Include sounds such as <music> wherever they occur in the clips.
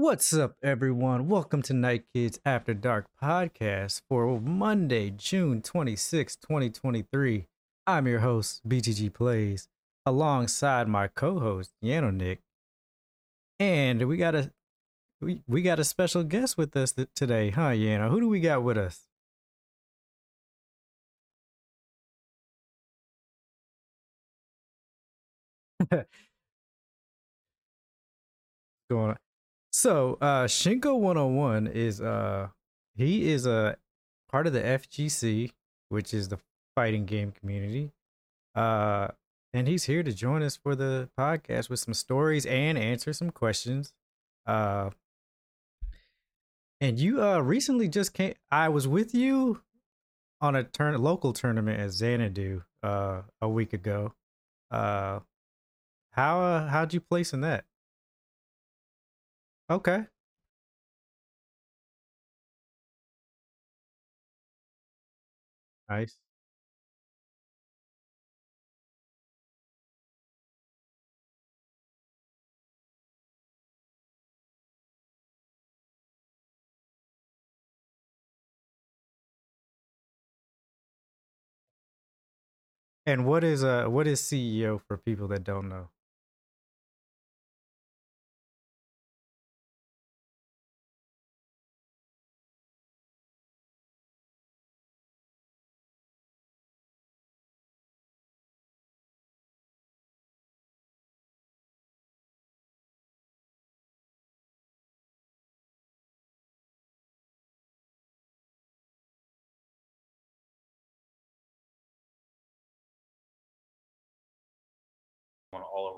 What's up, everyone? Welcome to Night Kids After Dark podcast for Monday, June 26, 2023. I'm your host, BTG Plays, alongside my co-host, Yano Nick. And we got a we, we got a special guest with us th- today, huh, Yano? Who do we got with us? <laughs> Going on. So, uh Shinku 101 is uh he is a part of the FGC, which is the fighting game community. Uh and he's here to join us for the podcast with some stories and answer some questions. Uh and you uh recently just came I was with you on a turn local tournament at Xanadu uh a week ago. Uh how uh, how'd you place in that? Okay. Nice. And what is uh what is CEO for people that don't know?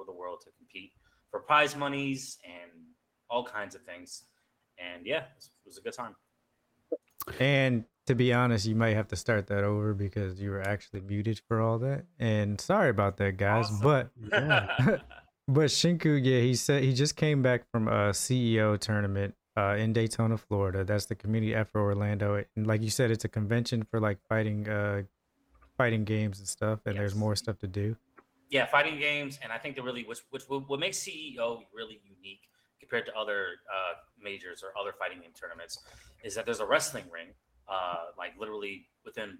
Over the world to compete for prize monies and all kinds of things. And yeah, it was, it was a good time. And to be honest, you might have to start that over because you were actually muted for all that. And sorry about that, guys. Awesome. But yeah. <laughs> <laughs> but Shinku, yeah, he said he just came back from a CEO tournament uh, in Daytona, Florida. That's the community effort Orlando. And like you said, it's a convention for like fighting uh fighting games and stuff. And there's more stuff to do. Yeah, fighting games, and I think that really, which which what makes CEO really unique compared to other uh, majors or other fighting game tournaments, is that there's a wrestling ring, uh, like literally within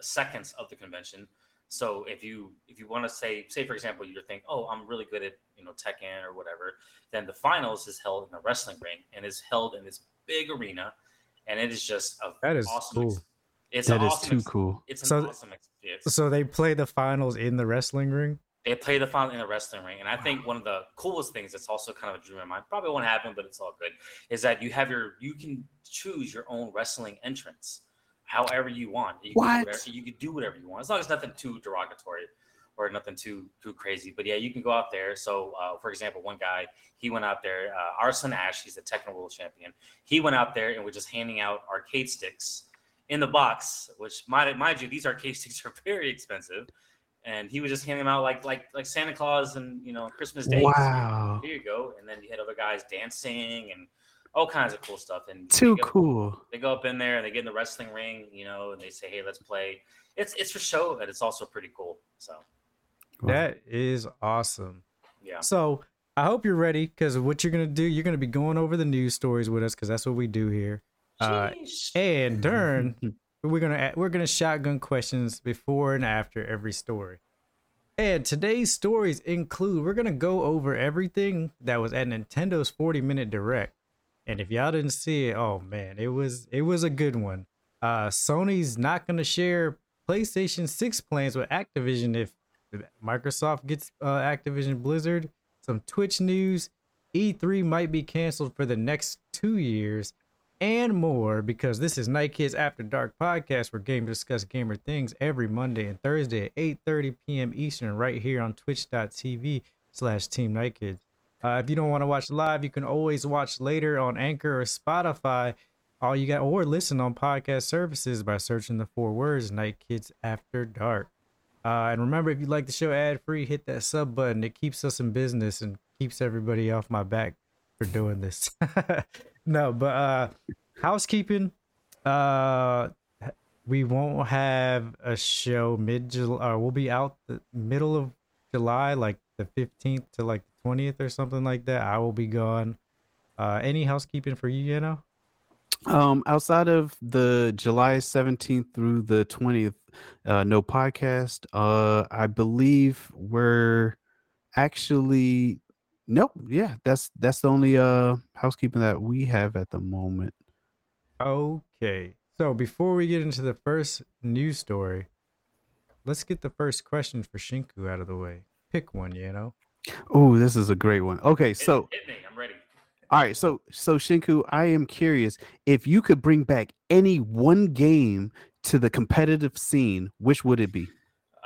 seconds of the convention. So if you if you want to say say for example you think oh I'm really good at you know Tekken or whatever, then the finals is held in a wrestling ring and is held in this big arena, and it is just a That is awesome. cool. ex- It's That an is too ex- cool. It's an So- awesome experience. So they play the finals in the wrestling ring. They play the final in the wrestling ring, and I think one of the coolest things that's also kind of a dream of mine, probably won't happen, but it's all good, is that you have your you can choose your own wrestling entrance, however you want. You Can What? do whatever, you can do whatever you want, as long as nothing too derogatory or nothing too too crazy. But yeah, you can go out there. So, uh, for example, one guy he went out there, uh, Arslan Ash, he's the technical World Champion. He went out there and was just handing out arcade sticks in the box, which mind, mind you, these arcade sticks <laughs> are very expensive and he was just handing them out like like like Santa Claus and you know Christmas Day. Wow. Here you go. And then you had other guys dancing and all kinds of cool stuff. And Too they go, cool. They go up in there and they get in the wrestling ring, you know, and they say, "Hey, let's play." It's it's for show, but it's also pretty cool. So That is awesome. yeah, So I hope you're ready because what you're gonna do, you're gonna be going over the news stories with us because that's what we do here. Uh, and during <laughs> we're gonna we're gonna shotgun questions before and after every story. And today's stories include we're gonna go over everything that was at Nintendo's 40 minute direct. And if y'all didn't see it, oh man, it was it was a good one. Uh Sony's not gonna share PlayStation 6 plans with Activision if Microsoft gets uh, Activision Blizzard. Some Twitch news. E3 might be canceled for the next two years and more because this is Night Kids After Dark podcast where games discuss gamer things every Monday and Thursday at 8.30 p.m. Eastern right here on twitch.tv slash Team Night Kids. Uh, if you don't want to watch live, you can always watch later on Anchor or Spotify. All you got, or listen on podcast services by searching the four words Night Kids After Dark. Uh, and remember, if you like the show ad free, hit that sub button. It keeps us in business and keeps everybody off my back for doing this. <laughs> no, but uh, housekeeping. Uh, we won't have a show mid July. Uh, we'll be out the middle of July, like the fifteenth to like the twentieth or something like that. I will be gone. Uh, any housekeeping for you, you know? Um, outside of the July 17th through the 20th, uh, no podcast. Uh, I believe we're actually nope. Yeah, that's that's the only uh housekeeping that we have at the moment. Okay. So before we get into the first news story, let's get the first question for Shinku out of the way. Pick one, you know. Oh, this is a great one. Okay, so hit me. I'm ready. all right, so so Shinku, I am curious if you could bring back any one game to the competitive scene, which would it be?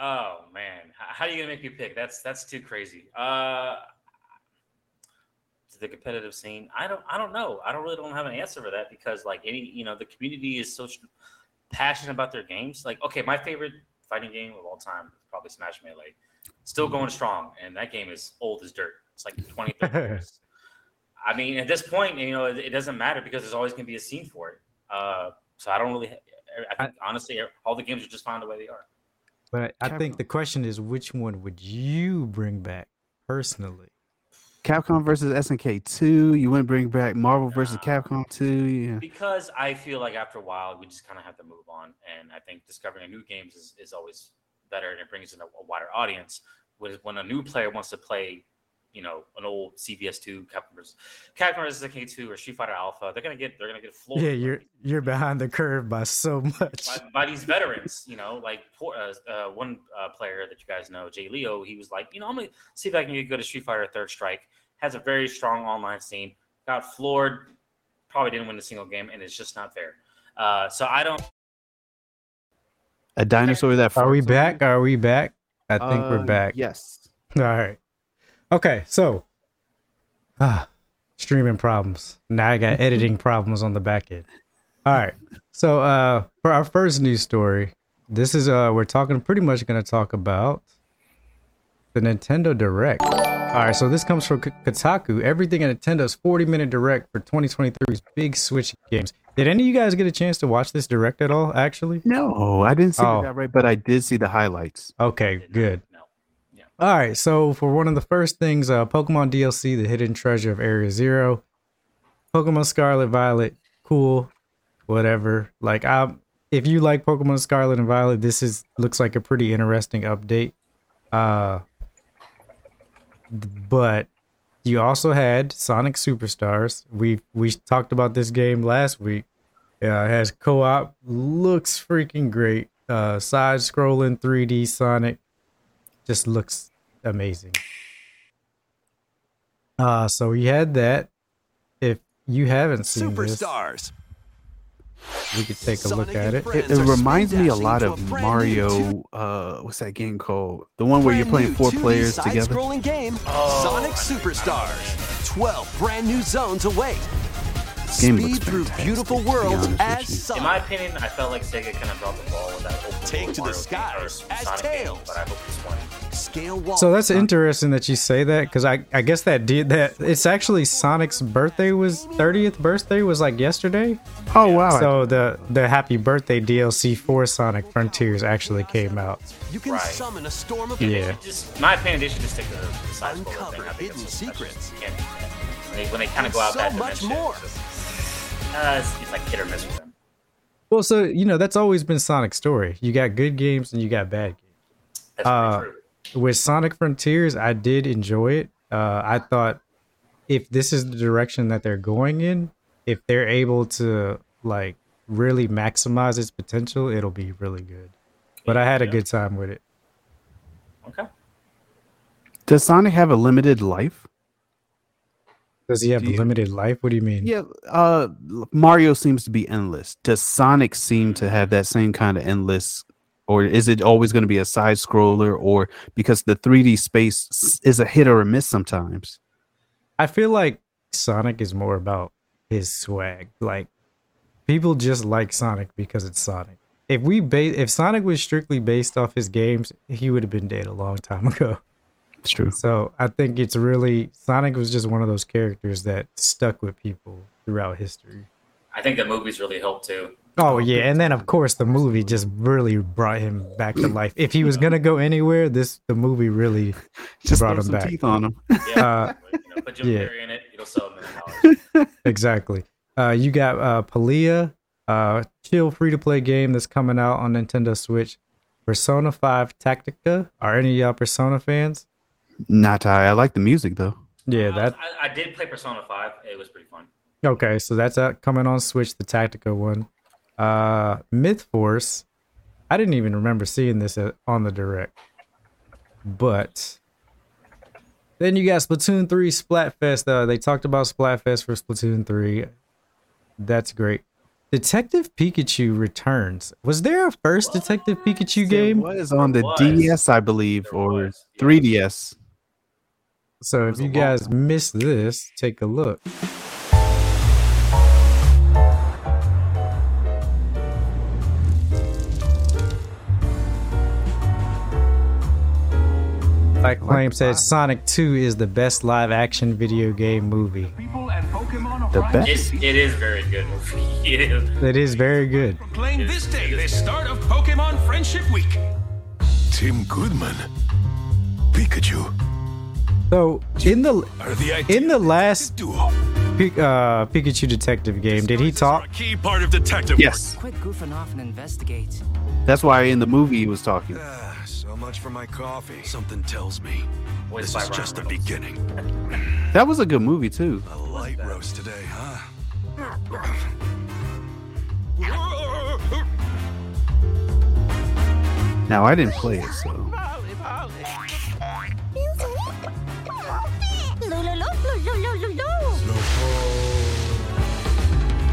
Oh man, how are you gonna make me pick? That's that's too crazy. Uh, to the competitive scene, I don't I don't know. I don't really don't have an answer for that because like any you know the community is so passionate about their games. Like okay, my favorite fighting game of all time is probably Smash Melee. Still going strong, and that game is old as dirt. It's like <laughs> 20, 30 years. I mean, at this point, you know, it, it doesn't matter because there's always going to be a scene for it. Uh, so I don't really. I think honestly, all the games are just fine the way they are. But I think the question is, which one would you bring back personally? Capcom versus SNK 2. You wouldn't bring back Marvel versus. Capcom 2. Yeah. because I feel like after a while we just kind of have to move on, and I think discovering new games is, is always better, and it brings in a, a wider audience. When a new player wants to play, you know, an old CVS2, Capcom versus Capcom versus K2 or Street Fighter Alpha, they're gonna get they're gonna get floored. Yeah, you're you're behind the curve by so much. by, by these veterans, you know, like poor, uh, uh, one uh, player that you guys know, Jay Leo, he was like, you know, I'm gonna see if I can get good at Street Fighter Third Strike. Has a very strong online scene. Got floored. Probably didn't win a single game, and it's just not fair. Uh, so I don't. A dinosaur that Are we back? Are we back? I think we're Uh, back. Yes. All right. Okay, so ah, streaming problems. Now I got editing problems on the back end. All right. So uh for our first news story, this is uh we're talking pretty much going to talk about the Nintendo Direct. All right, so this comes from K- Kotaku. Everything at Nintendo's 40-minute Direct for 2023's big Switch games. Did any of you guys get a chance to watch this Direct at all? Actually, No, I didn't see Oh. that right, but I did see the highlights. okay, good. All right, so for one of the first things, uh, Pokemon DLC, The Hidden Treasure of Area Zero, Pokemon Scarlet Violet, cool, whatever. Like, I, if you like Pokemon Scarlet and Violet, this is looks like a pretty interesting update. Uh, but you also had Sonic Superstars. We we talked about this game last week. Yeah, it has co-op, looks freaking great. Uh, side-scrolling 3D Sonic just looks amazing. Uh so we had that. If you haven't seen this, Superstars. we could take a Sonic look at it. It, it reminds me a lot of a brand new Mario. Uh, what's that game called? The one where you're playing four players together. Side-scrolling game, Oh, Sonic Superstars. 12 brand new zones await. Game looks Speed through fantastic, beautiful worlds as you. In my opinion, I felt like Sega kind of dropped the ball with that open Take to the Mario game, skies as Sonic game, Tails. but I hope this one. Scale walls. So that's interesting that you say that because I, I guess that did that it's actually Sonic's birthday was 30th birthday was like yesterday. Oh wow! So the the happy birthday DLC for Sonic Frontiers actually came out. You can Right. summon a storm of Yeah. Just my opinion, they should just stick to the, the side scroller Uncover thing. I think hidden that's just- that's secrets. just- you can't do that. When they, when they kind of go out so that much dimension, more. It's, just, uh, it's, it's like hit or miss with them. Well, so you know that's always been Sonic's story. You got good games and you got bad games. That's Uh, true. with Sonic Frontiers, I did enjoy it. Uh, I thought if this is the direction that they're going in, if they're able to like really maximize its potential, it'll be really good. But I had a good time with it. Okay. Does Sonic have a limited life? Does he have Do you- limited life? What do you mean? Yeah. Uh, Mario seems to be endless. Does Sonic seem to have that same kind of endless, or is it always going to be a side scroller? Or because the 3D space is a hit or a miss sometimes. I feel like Sonic is more about his swag. Like people just like Sonic because it's Sonic. If we ba- if Sonic was strictly based off his games, he would have been dead a long time <laughs> ago. It's true. So I think it's really Sonic was just one of those characters that stuck with people throughout history. I think the movies really helped too. Oh yeah, and then of course the movie just really brought him back to life. If he was gonna go anywhere, this the movie really <laughs> Just brought throw him some back. teeth on him. Yeah. Uh, you know, put Jim yeah. Carrey in it. It'll sell a million <laughs> exactly. Uh, you got uh, Palia, uh, chill free to play game that's coming out on Nintendo Switch. Persona 5 Tactica. Are any of y'all Persona fans? Not I. I like the music though. Yeah, that I, I did play Persona Five. It was pretty fun. okay. So that's out coming on Switch, the Tactica one. Uh, Myth Force. I didn't even remember seeing this on the direct, but then you got Splatoon 3 Splatfest. Uh, they talked about Splatfest for Splatoon 3. That's great. Detective Pikachu returns. Was there a first Detective Pikachu game? It was on the was. DS, I believe, There or was, 3DS. So if you long guys missed this, take a look. Like claim said Sonic 2 is the best live action video game movie. The best. It's, it is very good. <laughs> it is. It is very good. Playing this day, the start of Pokemon Friendship Week. Tim Goodman. Pikachu. So in the in the last uh, Pikachu detective game, did he talk? A key part of detective Yes, Quit goofing off and investigate. that's why in the movie he was talking. work. Ah, so much for my coffee. Something tells me Voiced this is Ryan just the beginning. That was a good movie too. A light roast today, huh? Now I didn't play it, so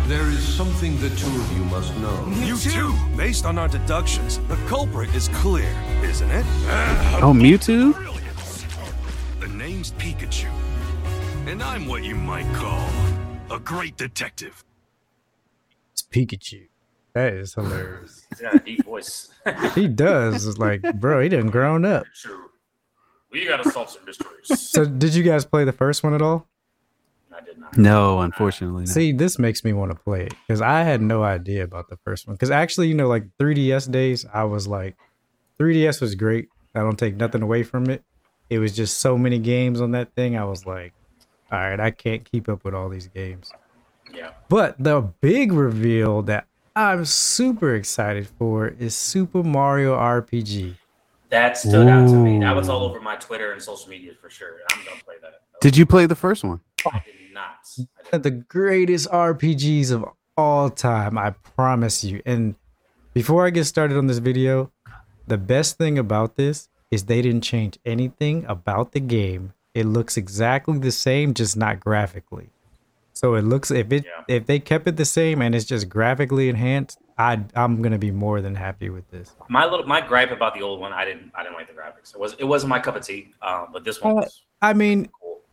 There is something the two of you must know. You too. Based on our deductions, the culprit is clear, isn't it? Uh, oh Mewtwo. Brilliant. The name's Pikachu, and I'm what you might call a great detective. It's Pikachu. That is hilarious. <laughs> He's got a deep voice. <laughs> he does. It's like, bro, he done grown up. True. We gotta solve some mysteries. So did you guys play the first one at all? I did not. No, unfortunately. Not. See, this makes me want to play it because I had no idea about the first one. Because actually, you know, like 3DS days, I was like, 3DS was great. I don't take nothing away from it. It was just so many games on that thing. I was like, all right, I can't keep up with all these games. Yeah. But the big reveal that I'm super excited for is Super Mario RPG. That stood out to me. That was all over my Twitter and social media for sure. I'm gonna play that. Did you play the first one? I did not. I One did of the greatest RPGs of all time, I promise you. And before I get started on this video, the best thing about this is they didn't change anything about the game. It looks exactly the same, just not graphically. So it looks if it Yeah. if they kept it the same and it's just graphically enhanced, I I'm gonna be more than happy with this. my little my gripe about the old one, I didn't I didn't like the graphics. It was it wasn't my cup of tea. Um, but this one Uh, I mean.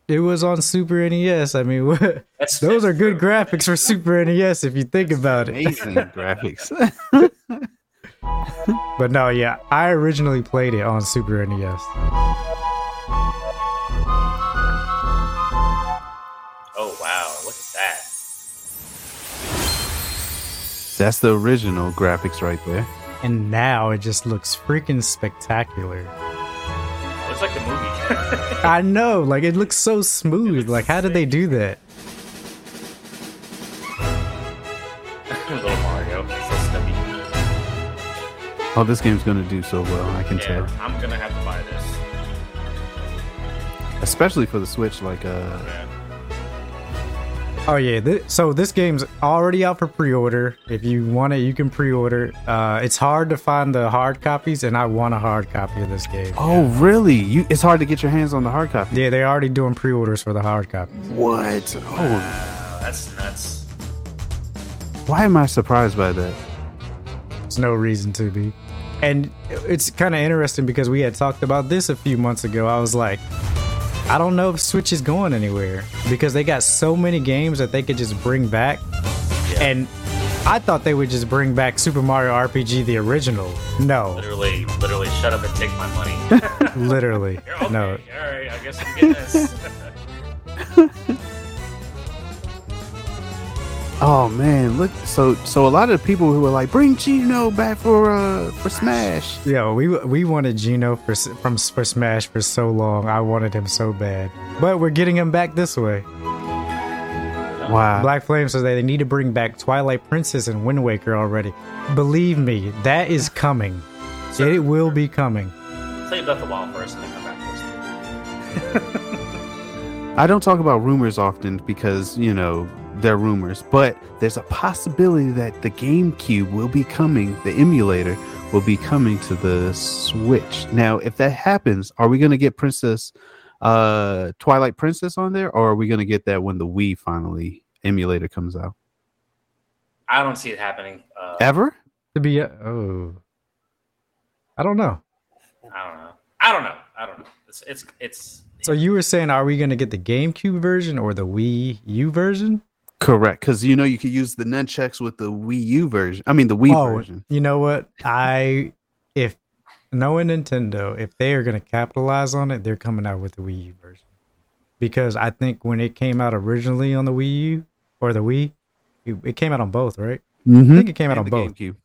It was on Super NES. I mean, <laughs> what, That's those that's are good true. graphics for Super NES if you think about it. Amazing <laughs> graphics. But no, yeah, I originally played it on Super NES. Oh wow, look at that. That's the original graphics right there. And now it just looks freaking spectacular. Looks like the movie. <laughs> I know, like it looks so smooth. Like, how did they do that? <laughs> Little Mario, so stubby. Oh, this game's gonna do so well. I can Yeah, tell, I'm gonna have to buy this. especially for the Switch. Like, uh, Yeah. Oh yeah, thi- so this game's already out for pre-order. If you want it, you can pre-order. Uh, it's hard to find the hard copies, and I want a hard copy of this game. oh, really? You? It's hard to get your hands on the hard copy. Yeah, they're already doing pre-orders for the hard copies. What? Oh, Wow, that's nuts. why am I surprised by that? There's no reason to be. And it's kind of interesting because we had talked about this a few months ago. I was like, I don't know if Switch is going anywhere because they got so many games that they could just bring back. And I thought they would just bring back Super Mario RPG, the original. No, Literally, literally, shut up and take my money. <laughs> literally. <laughs> okay, No. all right, I guess I'm getting this. <laughs> Oh man, look. So, so a lot of people who were like, "Bring Geno back for uh for Smash." Yeah, we we wanted Geno for s- from for Smash for so long. I wanted him so bad, but we're getting him back this way. Wow. Black Flame says they need to bring back Twilight Princess and Wind Waker already. Believe me, that is coming. It will be coming. Play Breath of the Wild first, and then come back to us. <laughs> I don't talk about rumors often because, you know, they're rumors, but there's a possibility that the GameCube will be coming, the emulator will be coming to the Switch. Now, if that happens, are we going to get Princess uh Twilight Princess on there or are we going to get that when the Wii finally emulator comes out? I don't see it happening. Uh, Ever? To be oh, I don't know. I don't know. I don't know. I don't know. It's it's it's. So you were saying, are we going to get the GameCube version or the Wii U version? Correct, because you know you could use the nunchucks with the Wii U version. I mean the Wii oh, version. you know what? I if knowing Nintendo, if they are going to capitalize on it, they're coming out with the Wii U version. Because I think when it came out originally on the Wii U or the Wii, it, came out on both, right? Mm-hmm. I think it came out on the both. GameCube.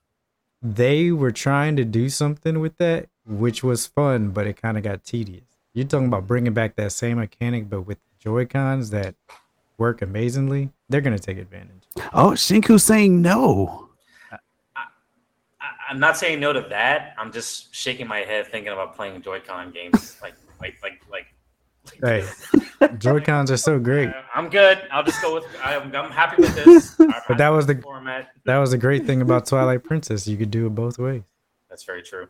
They were trying to do something with that, which was fun, but it kind of got tedious. You're talking about bringing back that same mechanic, but with Joy Cons that work amazingly. They're going to take advantage. Oh, Shinku's saying no. I, I'm not saying no to that. I'm just shaking my head thinking about playing Joy-Con games. like, like, like, like. Hey, <laughs> Joy Cons are so great. Uh, I'm good. I'll just go with. I'm, I'm happy with this. <laughs> But that was the format. that was the great thing about Twilight Princess. You could do it both ways, That's very true.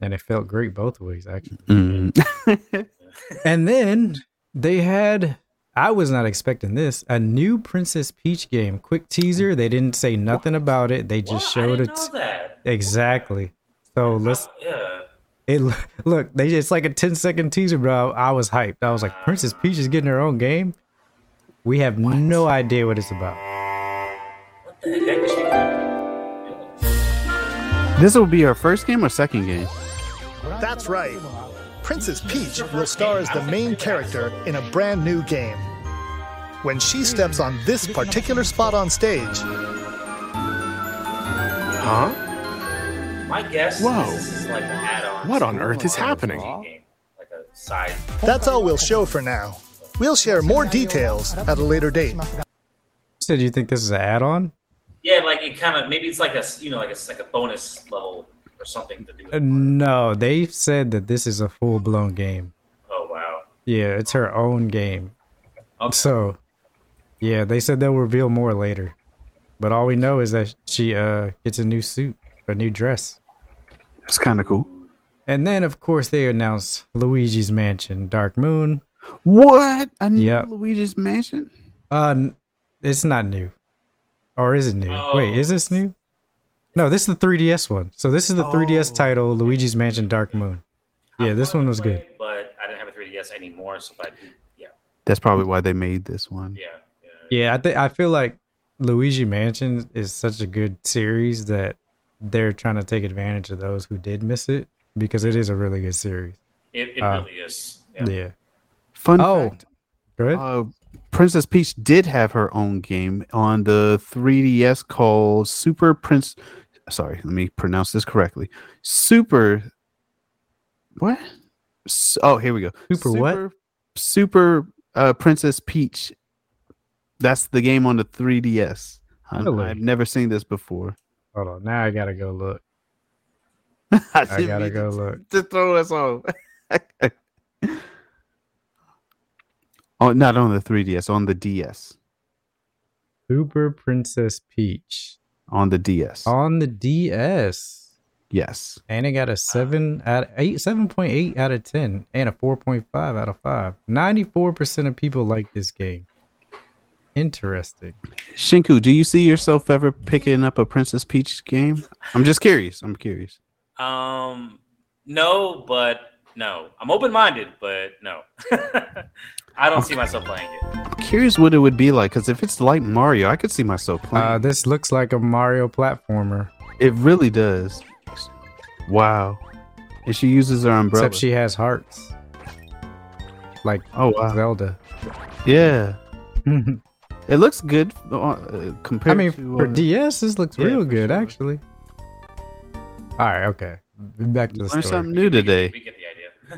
and it felt great both ways actually. Mm. <laughs> And then they had. I was not expecting this. A new Princess Peach game. Quick teaser. They didn't say nothing about it. They just What? Showed didn't it. know that. Exactly. So let's. Yeah. It <laughs> look. They it's like a 10 second teaser, bro. I was hyped. I was like, Princess ah. Peach is getting her own game. We have no idea what it's about. What the heck is she doing? this will be her first game or second game? That's right. Princess Peach will star as the main character in a brand new game. When she steps on this particular spot on stage, Huh? My guess Whoa. is this is like an add-on. What on earth is happening? like that's all we'll show for now. We'll share more details at a later date. So do you think this is an add-on? Yeah, like it kind of maybe it's like a you know like it's like a bonus level or something to do. Uh, No, they said that this is a full-blown game. Oh wow. Yeah, it's her own game. Okay. So, yeah, they said they'll reveal more later. But all we know is that she uh gets a new suit, a new dress. It's kind of cool. And then of course they announced Luigi's Mansion Dark Moon. What? A new Yep. Luigi's Mansion? Uh it's not new. Or is it new? Wait, is this new? No, this is the 3DS one. So this is the 3DS title, Luigi's Mansion Dark Moon. Yeah, this one was good. But I didn't have a 3DS anymore, so I did, yeah, That's probably why they made this one. yeah, yeah. Yeah, I think I feel like Luigi Mansion is such a good series that they're trying to take advantage of those who did miss it because it is a really good series. It, it Uh, really is. Yeah. Yeah. Fun Oh, fact. Good. Uh, Princess Peach did have her own game on the 3DS called Super Prince. Sorry, let me pronounce this correctly. Super. What? Oh, here we go. Super what? Super uh, Princess Peach. That's the game on the 3DS. I- Really? I've never seen this before. Hold on. Now I gotta go look. <laughs> I, I gotta go to, look. to throw us off. <laughs> oh, not on the 3DS, on the DS. Super Princess Peach On the DS. on the DS. Yes. And it got a seven out eight, seven point eight out of ten, and a four point five out of five. Ninety-four percent of people like this game. Interesting. Shinku, do you see yourself ever picking up a Princess Peach game? I'm just curious. I'm curious. Um, no, but no. I'm open-minded, but no. <laughs> I don't see myself playing it. I'm curious what it would be like because if it's like Mario, I could see myself playing. Uh, this looks like a Mario platformer, it really does. Wow. And she uses her umbrella. except she has hearts, like oh wow. Zelda. Yeah. <laughs> It looks good uh, compared I mean, to. for uh, DS, this looks yeah, real good, sure. actually. All right, okay. Back to the learn story. something new today. We get the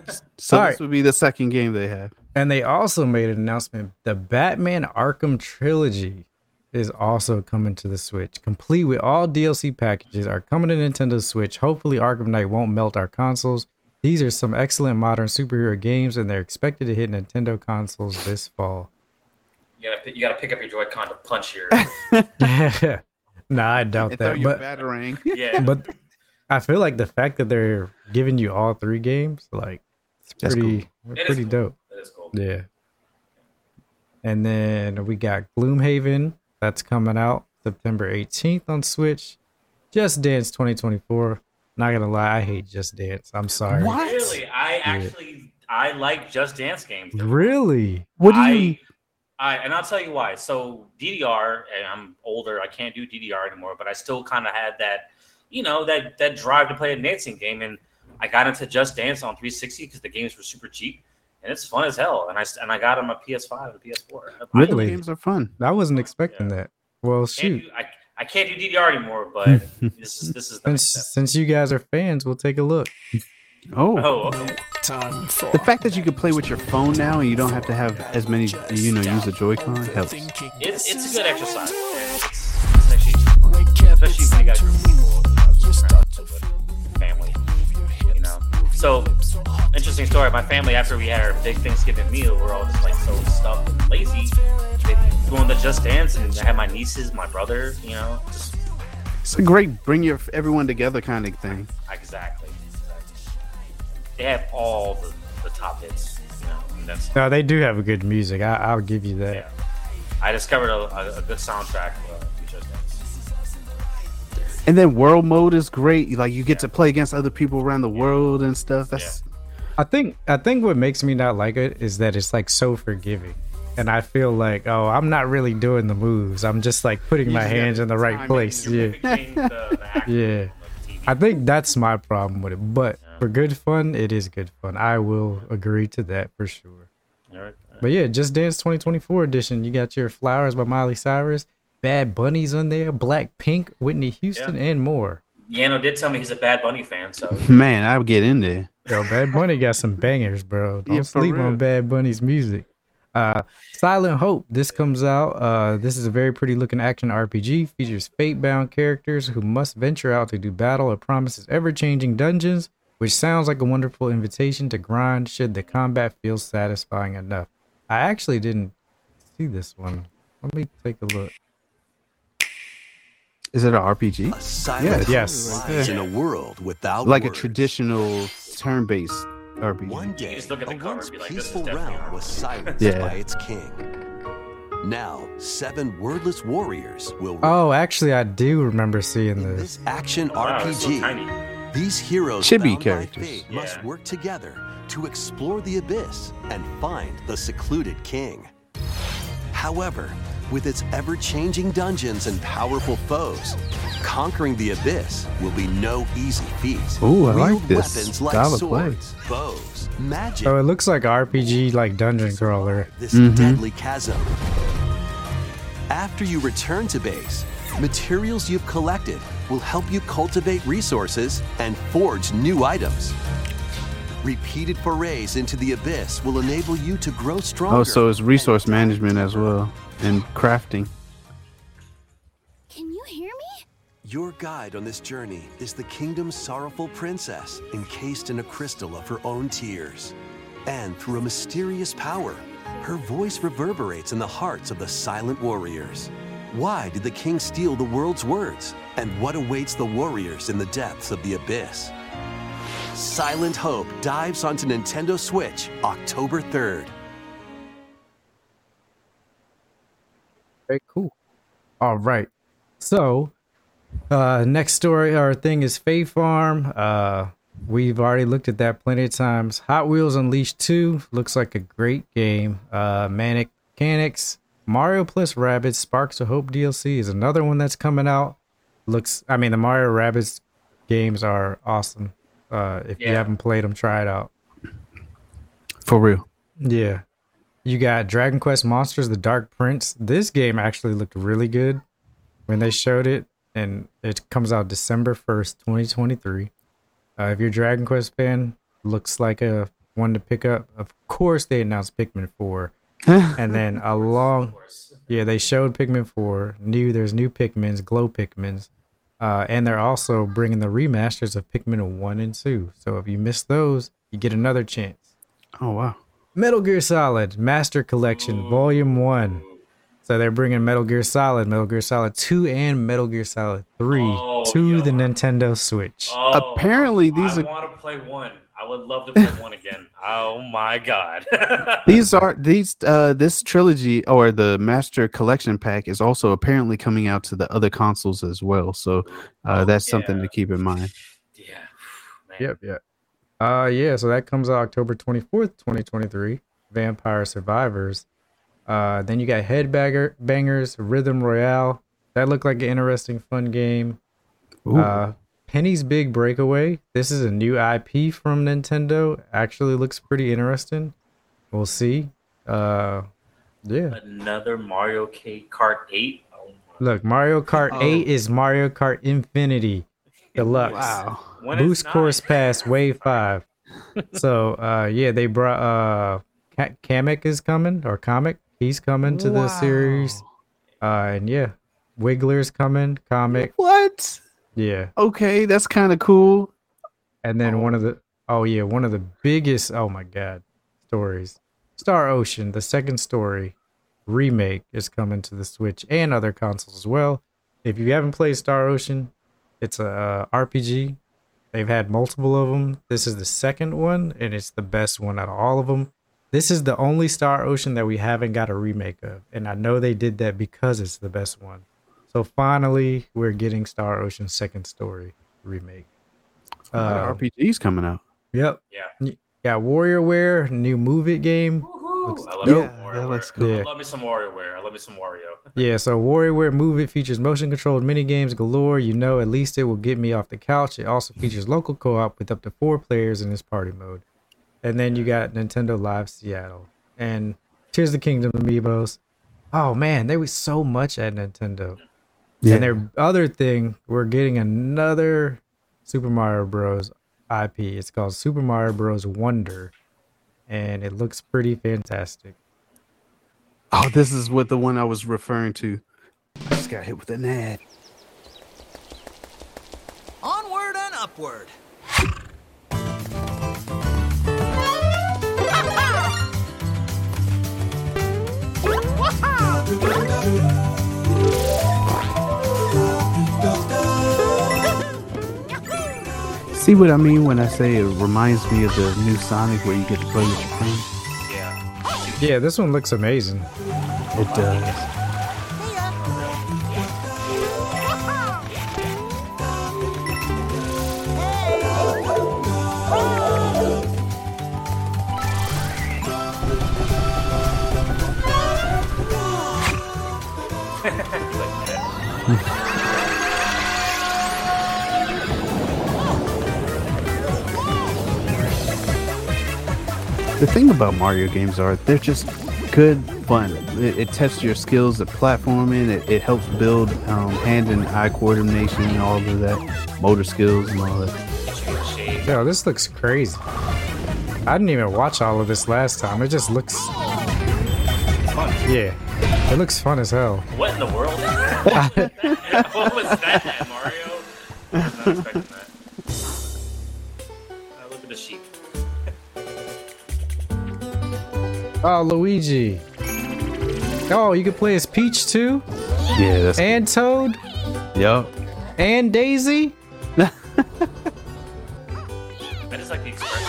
idea. So All this right. would be the second game they have. And they also made an announcement: the Batman Arkham trilogy is also coming to the Switch, complete with all DLC packages. Are coming to Nintendo Switch. Hopefully, Arkham Knight won't melt our consoles. These are some excellent modern superhero games, and they're expected to hit Nintendo consoles this fall. You gotta, you gotta pick up your Joy-Con to punch your. <laughs> nah, I doubt And throw that. your But batarang. Yeah. <laughs> <laughs> but I feel like the fact that they're giving you all three games, like it's That's pretty, It is pretty cool. Dope. That is cool. Yeah. And then we got Gloomhaven that's coming out September 18th on Switch. Just Dance 2024. Not gonna lie, I hate Just Dance. I'm sorry. What? Really, I actually I like Just Dance games. Really? What do I, you? I and I'll tell you why. So DDR, and I'm older. I can't do DDR anymore, but I still kind of had that, you know, that that drive to play a dancing game. And I got into Just Dance on 360 because the games were super cheap, and it's fun as hell. And I and I got on a PS5 and PS4. I- I Really? Games are fun. I wasn't expecting that. Well, can't shoot. do, I, I can't do DDR anymore, <laughs> but this is this is the Since since you guys are fans, we'll take a look. Oh, Oh, okay. the fact that you can play with your phone now and you don't have to have as many, you know, use a Joy-Con helps. It's, it's a good exercise. It's actually, especially when you got a group of people, friends family, you know. So, interesting story. My family, after we had our big Thanksgiving meal, we're all just like so stuffed and lazy. They going to Just Dance, and I had my nieces, my brother, you know, just It's a great bring your everyone together kind of thing. exactly. exactly. They have all the, the top hits, you know, and that's No, they do have a good music. I, I'll give you that. yeah. I discovered a, a, a good soundtrack uh, Just Dance. And then world mode is great. Like you get to play against other people around the world and stuff. That's I think I think what makes me not like it is that it's like so forgiving. And I feel like, oh, I'm not really doing the moves. I'm just like putting You my hands in the right place. Yeah. The, <laughs> the Yeah. on the TV. I think that's my problem with it. But for good fun, it is good fun. I will agree to that for sure. All right. But yeah, Just Dance 2024 edition. You got your Flowers by Miley Cyrus, Bad Bunnies on there, Black Pink, Whitney Houston, Yeah. and more. Yano did tell me he's a Bad Bunny fan, so man, I would get in there. Yo, Bad Bunny got some bangers, bro. Don't Yeah, sleep real. on Bad Bunny's music. Uh, Silent Hope. This comes out. Uh, this is a very pretty looking action RPG. Features fate-bound characters who must venture out to do battle It promises ever-changing dungeons, which sounds like a wonderful invitation to grind. Should the combat feel satisfying enough? I actually didn't see this one. Let me take a look. Is it an RPG? A silent Yes. hope in a world without Like a traditional turn-based RPG. One day, just look at the a once and like, peaceful realm was silenced Yeah. by its king. Now, seven wordless warriors will Oh, actually, I do remember seeing this. this action wow, it's so RPG. tiny. These heroes Chibi characters. fate must work together to explore the abyss and find the secluded king. However, with its ever-changing dungeons and powerful foes, conquering the abyss will be no easy feat. Ooh, I like this weapons like style of play. bows, magic. So it looks like RPG, like dungeon crawler. This Mhm. deadly chasm. After you return to base, materials you've collected will help you cultivate resources and forge new items. Repeated forays into the abyss will enable you to grow stronger. Oh, so it's resource management as well and crafting. Can you hear me? Your guide on this journey is the kingdom's sorrowful princess, encased in a crystal of her own tears. And through a mysterious power, her voice reverberates in the hearts of the silent warriors. Why did the king steal the world's words? And what awaits the warriors in the depths of the abyss? Silent Hope dives onto Nintendo Switch October 3rd. Cool. All right. So, uh, next story or thing is Fae Farm. Uh, we've already looked at that plenty of times. Hot Wheels Unleashed 2 looks like a great game. Uh, Manic Mechanics, Mario plus Rabbids, Sparks of Hope DLC is another one that's coming out. Looks, I mean, the Mario Rabbids games are awesome. Uh, if you haven't played them, try it out. For real. Yeah. You got Dragon Quest Monsters The Dark Prince. This game actually looked really good when they showed it, and it comes out December 1st, 2023. Uh, if you're a Dragon Quest fan, looks like a one to pick up. Of course, they announced Pikmin 4. <laughs> and then along, yeah, they showed Pikmin 4. New, there's new Pikmins, glow Pikmins. Uh, and they're also bringing the remasters of Pikmin 1 and 2. So if you miss those, you get another chance. Oh wow. Metal Gear Solid Master Collection Volume 1. So they're bringing Metal Gear Solid, Metal Gear Solid 2, and Metal Gear Solid 3 Oh, to the Nintendo Switch. Oh, Apparently, these I are want to play one. I would love to play one again. <laughs> Oh my god. <laughs> these are these uh this trilogy or the Master Collection pack is also apparently coming out to the other consoles as well. So uh, that's something to keep in mind. yeah. Man. Yep, yep. Uh yeah, so that comes out October 24th, 2023. Vampire Survivors. Uh then you got Headbanger Bangers, Rhythm Royale. That looked like an interesting fun game. Ooh. Uh Penny's Big Breakaway. This is a new IP from Nintendo. Actually looks pretty interesting. We'll see. Uh yeah. Another Mario K Kart 8. Oh, Look, Mario Kart Oh. 8 is Mario Kart Infinity Deluxe. wow. When Boost Course Pass Wave 5. <laughs> so, uh, yeah, they brought, uh, Ka- Kamek is coming, or Comic. He's coming to the series. Uh, and yeah, Wiggler's coming, Comic. What? Yeah. Okay, that's kind of cool. And then one of the, oh, yeah, one of the biggest, oh my God, stories. Star Ocean, the second story remake is coming to the Switch and other consoles as well. If you haven't played Star Ocean, it's a uh, RPG. They've had multiple of them. This is the second one, and it's the best one out of all of them. This is the only Star Ocean that we haven't got a remake of, and I know they did that because it's the best one. So finally, we're getting Star Ocean Second Story remake. Uh, Uh, RPGs coming out. Yep. Yeah. Got WarioWare, new Move It game. Woohoo! I love Yeah, some that looks WarioWare. cool. I love me some WarioWare. I love me some Wario. <laughs> Yeah, so WarioWare Move It features motion controlled mini games galore. You know, at least it will get me off the couch. It also features local co op with up to four players in this party mode. And then you got Nintendo Live Seattle. And Tears of the Kingdom amiibos. Oh man, there was so much at Nintendo. Yeah. And their other thing, we're getting another Super Mario Bros. IP. It's called Super Mario Bros. Wonder. And it looks pretty fantastic. Oh, this is what the one I was referring to. I just got hit with an ad. Onward and upward. <laughs> See what I mean when I say it reminds me of the new Sonic where you get to play with your friends? Yeah. Yeah, this one looks amazing. It does. <laughs> The thing about Mario games are they're just good fun. It, it tests your skills at platforming. It, it helps build um, hand and eye coordination and all of that, motor skills and all that. Yo, this looks crazy. I didn't even watch all of this last time. It just looks, Fun. yeah, it looks fun as hell. What in the world? <laughs> <laughs> what was that, Mario? Oh, Luigi. Oh, you can play as Peach too, Yeah, that's and Toad, yep. and Daisy. I just like the expression.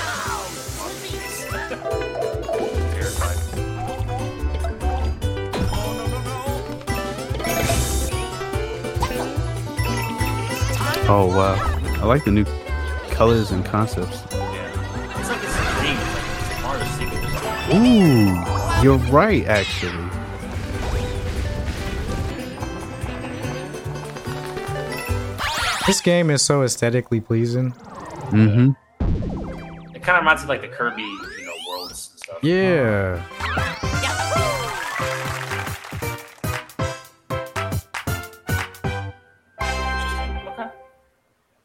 Oh wow, I like the new colors and concepts. Ooh, you're right actually. This game is so aesthetically pleasing. Mm-hmm. It kind of reminds me of like the Kirby, you know, worlds and stuff. Yeah.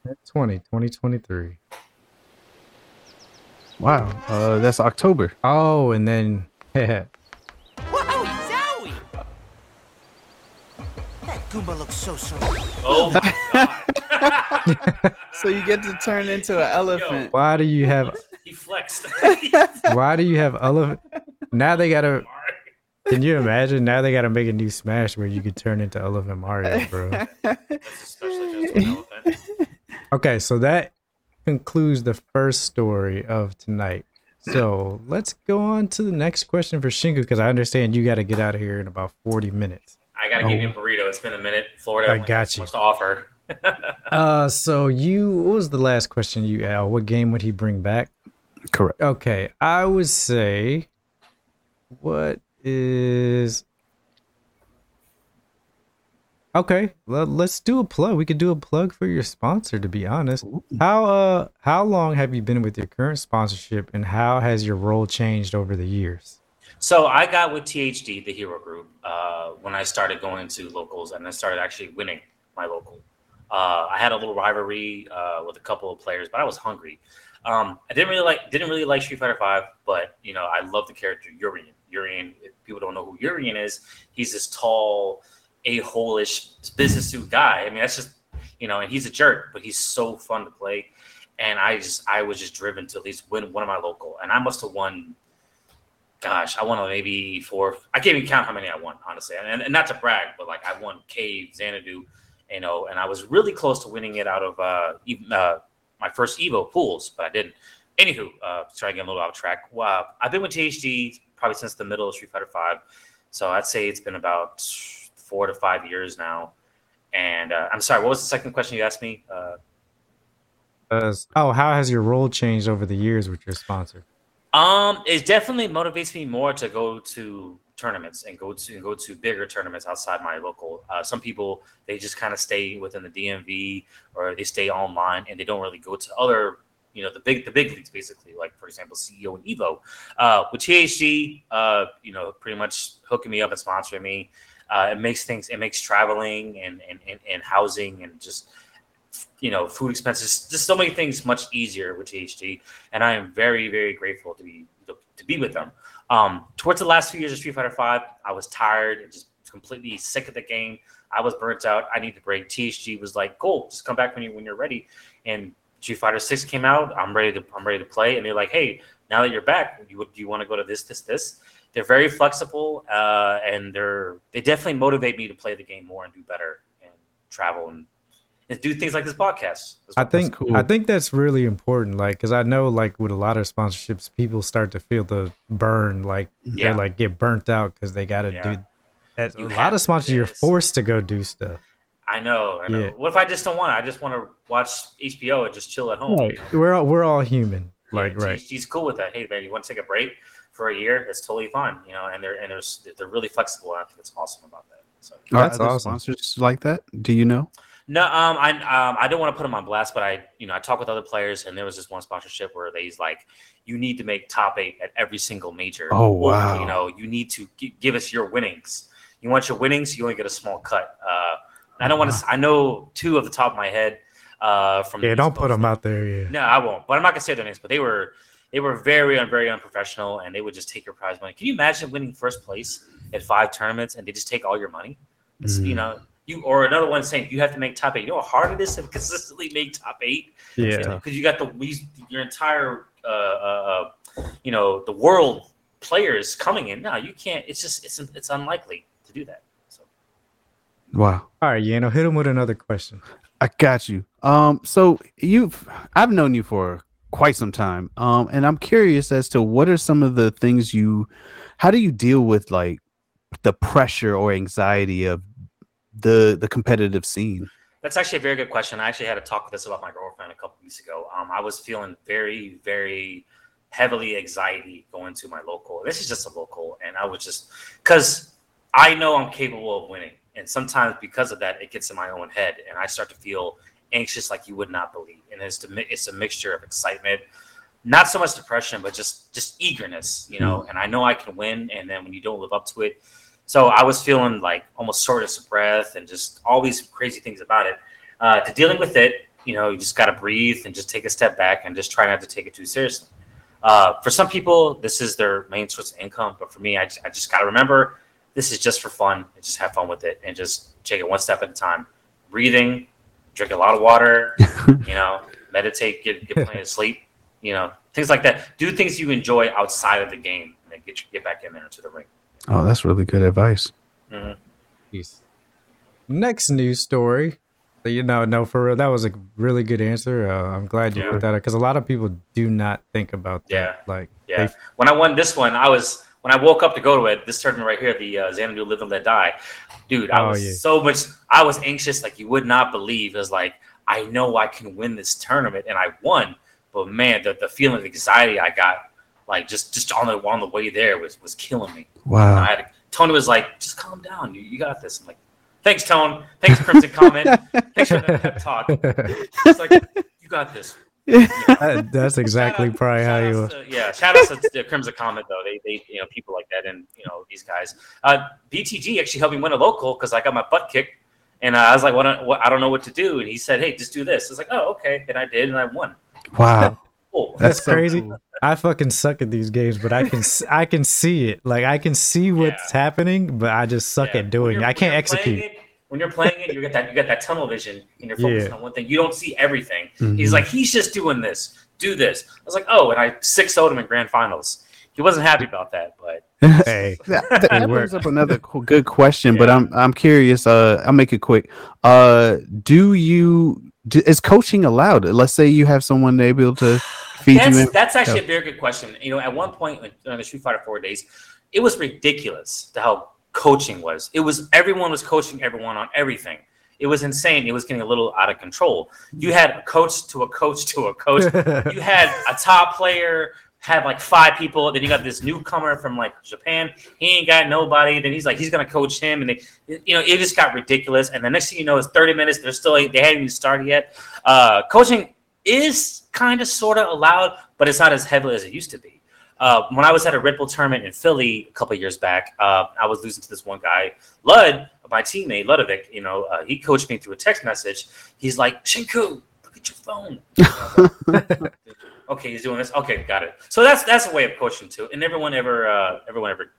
Okay. 20, 2023. Wow, uh, that's October. Oh, and then <laughs> Wowie zowie! That Goomba looks so so. Oh my god. <laughs> So you get to turn into an elephant. why do you have he flexed. <laughs> why do you have elephant? Now they gotta. Can you imagine? Now they gotta make a new Smash where you could turn into Elephant Mario, bro. Especially just an elephant. Okay, so that concludes the first story of tonight. So let's go on to the next question for Shinku because I understand you got to get out of here in about 40 minutes. I gotta give you a burrito. It's been a minute. Florida I got you. much to offer. <laughs> Uh, so you, what was the last question you asked? What game would he bring back? Correct. Okay, I would say, what is okay? Well, let's do a plug. We could do a plug for your sponsor. To be honest, how uh how long have you been with your current sponsorship, and how has your role changed over the years? So I got with THD, the Hero Group, uh, when I started going to locals, and I started actually winning my local. Uh, I had a little rivalry uh, with a couple of players, but I was hungry. Um, I didn't really like didn't really like Street Fighter Five, but you know I love the character Urien. Urien, if people don't know who Urien is, he's this tall, a hole-ish business suit guy. I mean, that's just you know, and he's a jerk, but he's so fun to play. And I just I was just driven to at least win one of my local, and I must have won gosh, I won maybe four. I can't even count how many I won, honestly. And, and not to brag, but like I won Cave, Xanadu, you know, and I was really close to winning it out of uh, even, uh, my first Evo pools, but I didn't. Anywho, uh, trying to get a little off track. Well, I've been with THD probably since the middle of Street Fighter Five, so I'd say it's been about four to five years now. And uh, I'm sorry, what was the second question you asked me? Uh, Uh, oh, how has your role changed over the years with your sponsor? Um, it definitely motivates me more to go to tournaments and go to go to bigger tournaments outside my local. Uh, some people they just kind of stay within the DMV or they stay online and they don't really go to other, you know, the big the big leagues basically. Like for example, CEO and Evo. Uh, with THG, uh, you know, pretty much hooking me up and sponsoring me. Uh, it makes things it makes traveling and and, and, and housing and just you know, food expenses, just so many things much easier with THG. And I am very, very grateful to be to be with them. Um, towards the last few years of Street Fighter Five, I was tired and just completely sick of the game. I was burnt out. I need to break. THG was like, "Cool, just come back when you when you're ready." And Street Fighter Six came out. I'm ready to I'm ready to play. And they're like, "Hey, now that you're back, you, do you want to go to this this this?" They're very flexible, uh, and they're they definitely motivate me to play the game more and do better and travel and and do things like this podcast. as I think cool. I think that's really important. Like, because I know, like, with a lot of sponsorships, people start to feel the burn. Like, Yeah. they like get burnt out because they got to Yeah. do. At You a have lot of sponsors, you're forced to go do stuff. I know. I know. Yeah. What if I just don't want it? I just want to watch HBO and just chill at home. you know? We're all, we're all human. Yeah, Like, right. She's, she's cool with that. Hey, man, you want to take a break for a year? It's totally fine. You know, and they're and they're they're really flexible. And I think it's awesome about that. So Are That's other awesome. Sponsors like that? Do you know? no, um, I um, I don't want to put them on blast, but I you know I talk with other players, and there was this one sponsorship where they's like, you need to make top eight at every single major. Oh, Or, wow. You know, you need to gi- give us your winnings. You want your winnings, you only get a small cut. Uh, I don't want to. I know two of the top of my head. Uh, from Yeah, don't put them out there. Yeah. No, I won't. But I'm not gonna say their names. But they were they were very very unprofessional, and they would just take your prize money. Can you imagine winning first place at five tournaments and they just take all your money? It's, You know, you or another one saying you have to make top eight. You know how hard it is to <laughs> consistently make top eight Yeah. because you got the these- your entire uh, uh, uh, you know the world players coming in. No, you can't. It's just it's it's unlikely to do that. So Wow. All right, Yano, hit him with another question. I got you. Um, so you've I've known you for quite some time. Um, and I'm curious as to what are some of the things you how do you deal with like the pressure or anxiety of the the competitive scene? That's actually a very good question. I actually had a talk with this about my girlfriend a couple weeks ago. Um, I was feeling very, very heavily anxiety going to my local. This is just a local, and I was just because I know I'm capable of winning, and sometimes because of that, it gets in my own head, and I start to feel anxious like you would not believe. And it's it's a mixture of excitement, not so much depression, but just just eagerness, you know. And I know I can win, and then when you don't live up to it, so I was feeling like almost shortness of breath and just all these crazy things about it. Uh, to dealing with it, you know, you just got to breathe and just take a step back and just try not to take it too seriously. Uh, for some people, this is their main source of income, but for me, I I just got to remember this is just for fun. And just have fun with it and just take it one step at a time. Breathing, drink a lot of water, <laughs> you know, meditate, get get plenty of sleep, you know, things like that. Do things you enjoy outside of the game, and then get you, get back in there into the ring. Oh, that's really good advice. Mhm. Peace. Next news story. You know, no, for real, that was a really good answer. Uh, I'm glad you Yeah. put that because a lot of people do not think about that. Yeah. Like, Yeah. they- When I won this one, I was when I woke up to go to it. This tournament right here, the uh, Xanadu Live and Let Die, dude. I Oh, was yeah. so much. I was anxious, like you would not believe. It was like I know I can win this tournament, and I won. But man, the, the feeling of anxiety I got, like just just on the on the way there, was was killing me. Wow. I had Tony was like, "Just calm down. You, you got this." I'm like, "Thanks, Tone. Thanks, Crimson Comet. <laughs> Thanks for that pep talk." It's like, "You got this." That- <laughs> that's exactly out- probably how you. to- yeah, shout out to the Crimson Comet though. They, they, you know, people like that, and you know, these guys. Uh, BTG actually helped me win a local because I got my butt kicked, and uh, I was like, what, what? I don't know what to do, and he said, hey, just do this. It's like, oh, okay, and I did, and I won. Wow. Cool. That's, That's so crazy. cool. I fucking suck at these games, but I can <laughs> s- I can see it. Like I can see what's happening, but I just suck Yeah. at doing. you're- it. I can't execute. playing it- when you're playing it, you get that you get that tunnel vision, and you're focused Yeah. on one thing. You don't see everything. Mhm. He's like, he's just doing this. Do this. I was like, oh, and I six him in grand finals. He wasn't happy about that, but <laughs> Hey, <laughs> That, that- that brings up another co- good question, but I'm I'm curious. Uh, I'll make it quick. Uh, do you d- is coaching allowed? Let's say you have someone able to <sighs> feed that's, you. In- that's actually a very good question. You know, at one point like, during the Street Fighter Four days, it was ridiculous to how coaching was. It was everyone was coaching everyone on everything. It was insane. It was getting a little out of control. You had a coach to a coach to a coach. you <laughs> had a top player had like five people. Then you got this newcomer from like Japan. He ain't got nobody. Then he's like he's gonna coach him, and they, you know, it just got ridiculous. And the next thing you know, it's thirty minutes. They're still they hadn't even started yet. Uh, coaching is kind of sort of allowed, but it's not as heavily as it used to be. Uh, when I was at a Red Bull tournament in Philly a couple of years back, uh, I was losing to this one guy, Lud, my teammate Ludovic. You know, uh, he coached me through a text message. He's like, "Shinku, look at your phone." <laughs> okay, he's doing this. Okay, got it. So that's that's a way of coaching too. And everyone ever, uh, everyone ever,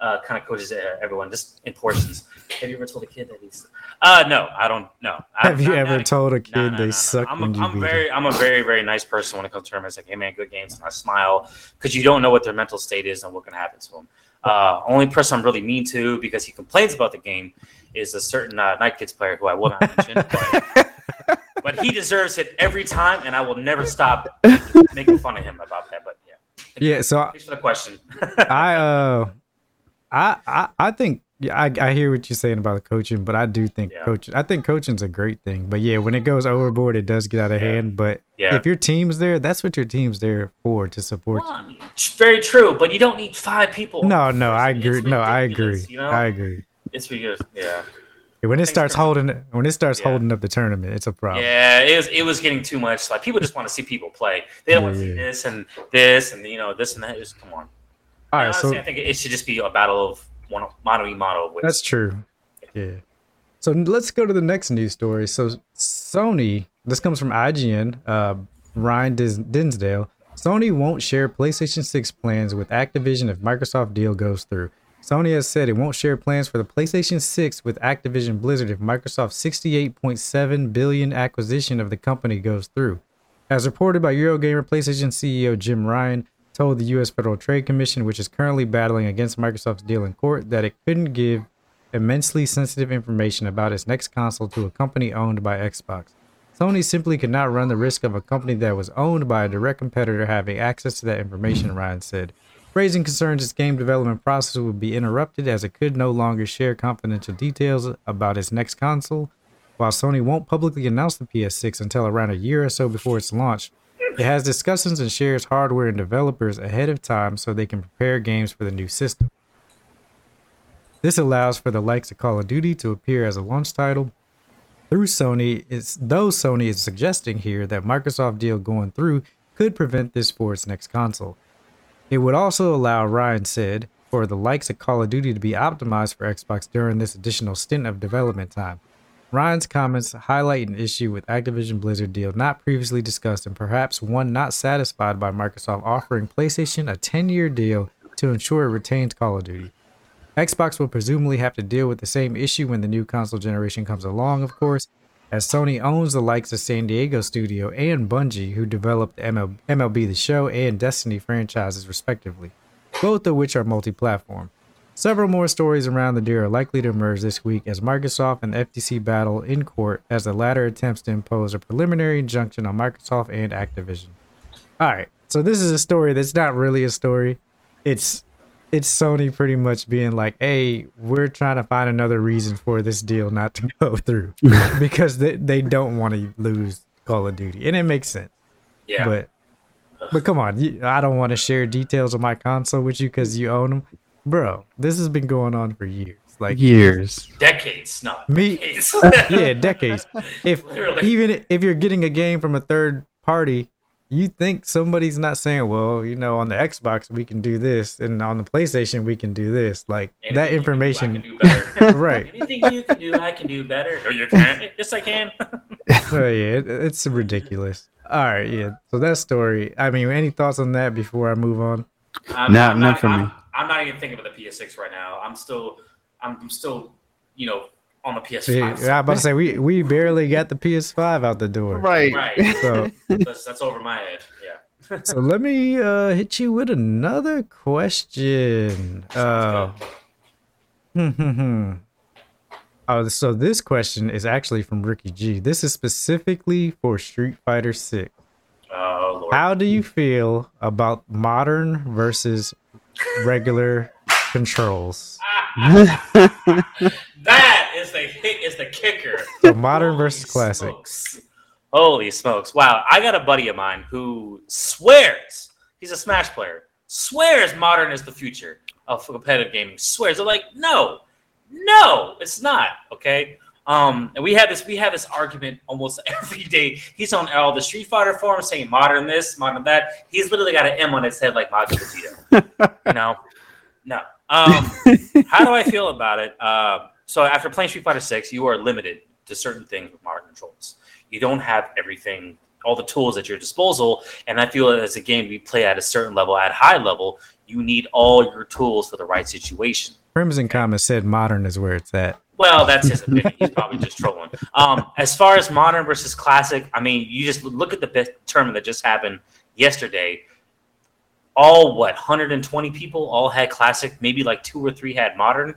uh, kind of coaches uh, everyone just in portions. Have you ever told a kid that he's? Uh, no, I don't. No. I- have you ever told a kid no, no, they no. suck I'm, a, you I'm very, I'm a very, very nice person when it comes to tournaments. Like, hey man, good games, and I smile because you don't know what their mental state is and what can happen to them. Uh, only person I'm really mean to because he complains about the game is a certain uh, Night Kids player who I will not mention, <laughs> but, but he deserves it every time, and I will never stop <laughs> making fun of him about that. But yeah, Yeah, so thanks for the question. I uh I I, I think yeah, I, I hear what you're saying about the coaching, but I do think Yeah. coaching I think coaching's a great thing. But yeah, when it goes overboard it does get out of Yeah. hand. But Yeah. if your team's there, that's what your team's there for to support Well, I mean, it's very true, but you don't need five people. No, no, I agree. No, I agree. You know? I agree. It's ridiculous. Yeah. When it starts holding when it starts holding up the tournament, it's a problem. Yeah, it was it was getting too much. Like people just want to see people play. They don't want to see this and this and you know this and that. Just come on. All right, Honestly, so I think it should just be a battle of one mono e mono. With, That's true. Yeah. So let's go to the next news story. So Sony, this comes from IGN, uh, Ryan Dinsdale. Sony won't share PlayStation 6 plans with Activision if Microsoft deal goes through. Sony has said it won't share plans for the PlayStation 6 with Activision Blizzard if Microsoft's 68.7 billion acquisition of the company goes through. As reported by Eurogamer, PlayStation CEO Jim Ryan told the U.S. Federal Trade Commission, which is currently battling against Microsoft's deal in court, that it couldn't give immensely sensitive information about its next console to a company owned by Xbox. Sony simply could not run the risk of a company that was owned by a direct competitor having access to that information, Ryan said. Raising concerns its game development process would be interrupted as it could no longer share confidential details about its next console. While Sony won't publicly announce the PS6 until around a year or so before its launch, it has discussions and shares hardware and developers ahead of time so they can prepare games for the new system. This allows for the likes of Call of Duty to appear as a launch title through Sony. It's though Sony is suggesting here that Microsoft deal going through could prevent this for its next console. It would also allow, Ryan said, for the likes of Call of Duty to be optimized for Xbox during this additional stint of development time. Ryan's comments highlight an issue with Activision Blizzard deal not previously discussed and perhaps one not satisfied by Microsoft offering PlayStation a 10-year deal to ensure it retains Call of Duty. Xbox will presumably have to deal with the same issue when the new console generation comes along, of course, as Sony owns the likes of San Diego Studio and Bungie, who developed MLB The Show and Destiny franchises respectively, both of which are multi-platform. Several more stories around the deal are likely to emerge this week as Microsoft and FTC battle in court as the latter attempts to impose a preliminary injunction on Microsoft and Activision. All right, so this is a story that's not really a story. It's it's Sony pretty much being like, "Hey, we're trying to find another reason for this deal not to <laughs> go through <laughs> because they, they don't want to lose Call of Duty," and it makes sense. Yeah. But but come on, I don't want to share details of my console with you because you own them, bro. This has been going on for years, like Years. decades, not Me, decades. <laughs> yeah, decades. If <laughs> Literally. even if you're getting a game from a third party, you think somebody's not saying, "Well, you know, on the Xbox we can do this, and on the PlayStation we can do this." Like that information, do better. <laughs> right? Anything you can do, I can do better. No, you can't. yes, I can. Oh yeah, it, it's ridiculous. All right, yeah. So that story. I mean, any thoughts on that before I move on? I'm, Not- not not, for I'm, me. I'm not even thinking about the PS6 right now. I'm still, I'm, I'm still, you know, on the PS5. See, I'm about to say we we barely got the PS5 out the door. Right. Right. So <laughs> that's, that's over my head. Yeah. <laughs> so let me uh hit you with another question. Uh, <laughs> hmm, hmm, hmm. Oh, so this question is actually from Ricky G. This is specifically for Street Fighter 6. Oh lord. How do you feel about modern versus regular controls? <laughs> that is the hit. Is the kicker. So modern versus classic. Smokes. Holy smokes! Wow, I got a buddy of mine who swears he's a Smash player. Swears modern is the future of competitive gaming. Swears they're like, no, no, it's not. Okay. Um, and we had this we have this argument almost <laughs> every day. He's on all the Street Fighter forums saying modern this, modern that. He's literally got an M on his head like Majin Vegeta. you know, no. Um, <laughs> how do I feel about it? Uh, so after playing Street Fighter Six, you are limited to certain things with modern controls. You don't have everything, all the tools at your disposal. And I feel that as a game we play at a certain level, at high level, you need all your tools for the right situation. Crimson Comet said modern is where it's at. Well, that's his opinion. He's probably just trolling. Um, as far as modern versus classic, I mean, you just look at the best tournament that just happened yesterday. All what 120 people all had classic. Maybe like two or three had modern.